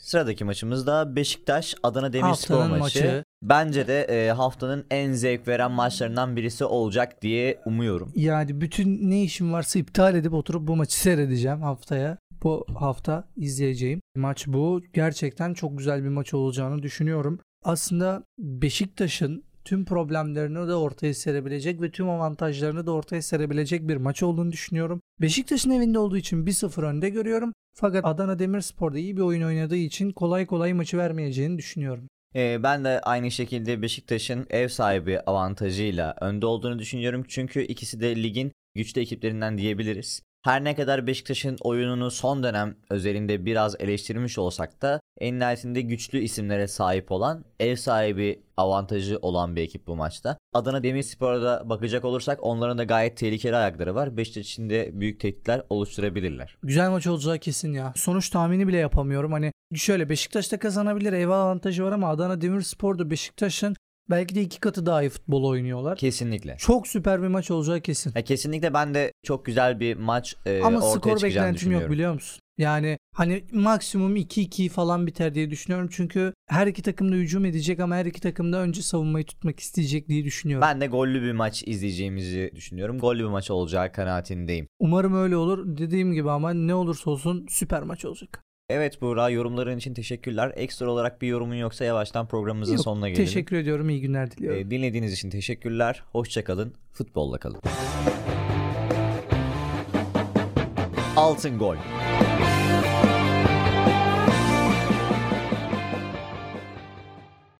[SPEAKER 1] Sıradaki maçımız da Beşiktaş Adana Demirspor maçı.
[SPEAKER 2] maçı.
[SPEAKER 1] Bence de e, haftanın en zevk veren maçlarından birisi olacak diye umuyorum.
[SPEAKER 2] Yani bütün ne işim varsa iptal edip oturup bu maçı seyredeceğim haftaya. Bu hafta izleyeceğim maç bu. Gerçekten çok güzel bir maç olacağını düşünüyorum. Aslında Beşiktaş'ın tüm problemlerini de ortaya serebilecek ve tüm avantajlarını da ortaya serebilecek bir maç olduğunu düşünüyorum. Beşiktaş'ın evinde olduğu için 1-0 önde görüyorum. Fakat Adana Demirspor'da iyi bir oyun oynadığı için kolay kolay maçı vermeyeceğini düşünüyorum.
[SPEAKER 1] Ee, ben de aynı şekilde Beşiktaş'ın ev sahibi avantajıyla önde olduğunu düşünüyorum. Çünkü ikisi de ligin güçlü ekiplerinden diyebiliriz. Her ne kadar Beşiktaş'ın oyununu son dönem özelinde biraz eleştirmiş olsak da en nihayetinde güçlü isimlere sahip olan ev sahibi avantajı olan bir ekip bu maçta. Adana Demirspor'a da bakacak olursak onların da gayet tehlikeli ayakları var. Beşiktaş için de büyük tehditler oluşturabilirler.
[SPEAKER 2] Güzel maç olacağı kesin ya. Sonuç tahmini bile yapamıyorum. Hani şöyle Beşiktaş da kazanabilir. Ev avantajı var ama Adana Demirspor'da Beşiktaş'ın belki de iki katı daha iyi futbol oynuyorlar.
[SPEAKER 1] Kesinlikle.
[SPEAKER 2] Çok süper bir maç olacağı kesin.
[SPEAKER 1] Ya kesinlikle ben de çok güzel bir maç e,
[SPEAKER 2] ama
[SPEAKER 1] ortaya
[SPEAKER 2] skor
[SPEAKER 1] çıkacağını
[SPEAKER 2] beklentim yok biliyor musun? Yani hani maksimum 2-2 falan biter diye düşünüyorum. Çünkü her iki takım da hücum edecek ama her iki takım da önce savunmayı tutmak isteyecek diye düşünüyorum.
[SPEAKER 1] Ben de gollü bir maç izleyeceğimizi düşünüyorum. Gollü bir maç olacağı kanaatindeyim.
[SPEAKER 2] Umarım öyle olur. Dediğim gibi ama ne olursa olsun süper maç olacak.
[SPEAKER 1] Evet Buğra yorumların için teşekkürler. Ekstra olarak bir yorumun yoksa yavaştan programımızın
[SPEAKER 2] Yok,
[SPEAKER 1] sonuna gelelim.
[SPEAKER 2] Teşekkür ediyorum. İyi günler diliyorum.
[SPEAKER 1] Ee, dinlediğiniz için teşekkürler. Hoşçakalın. Futbolla kalın. Altın gol.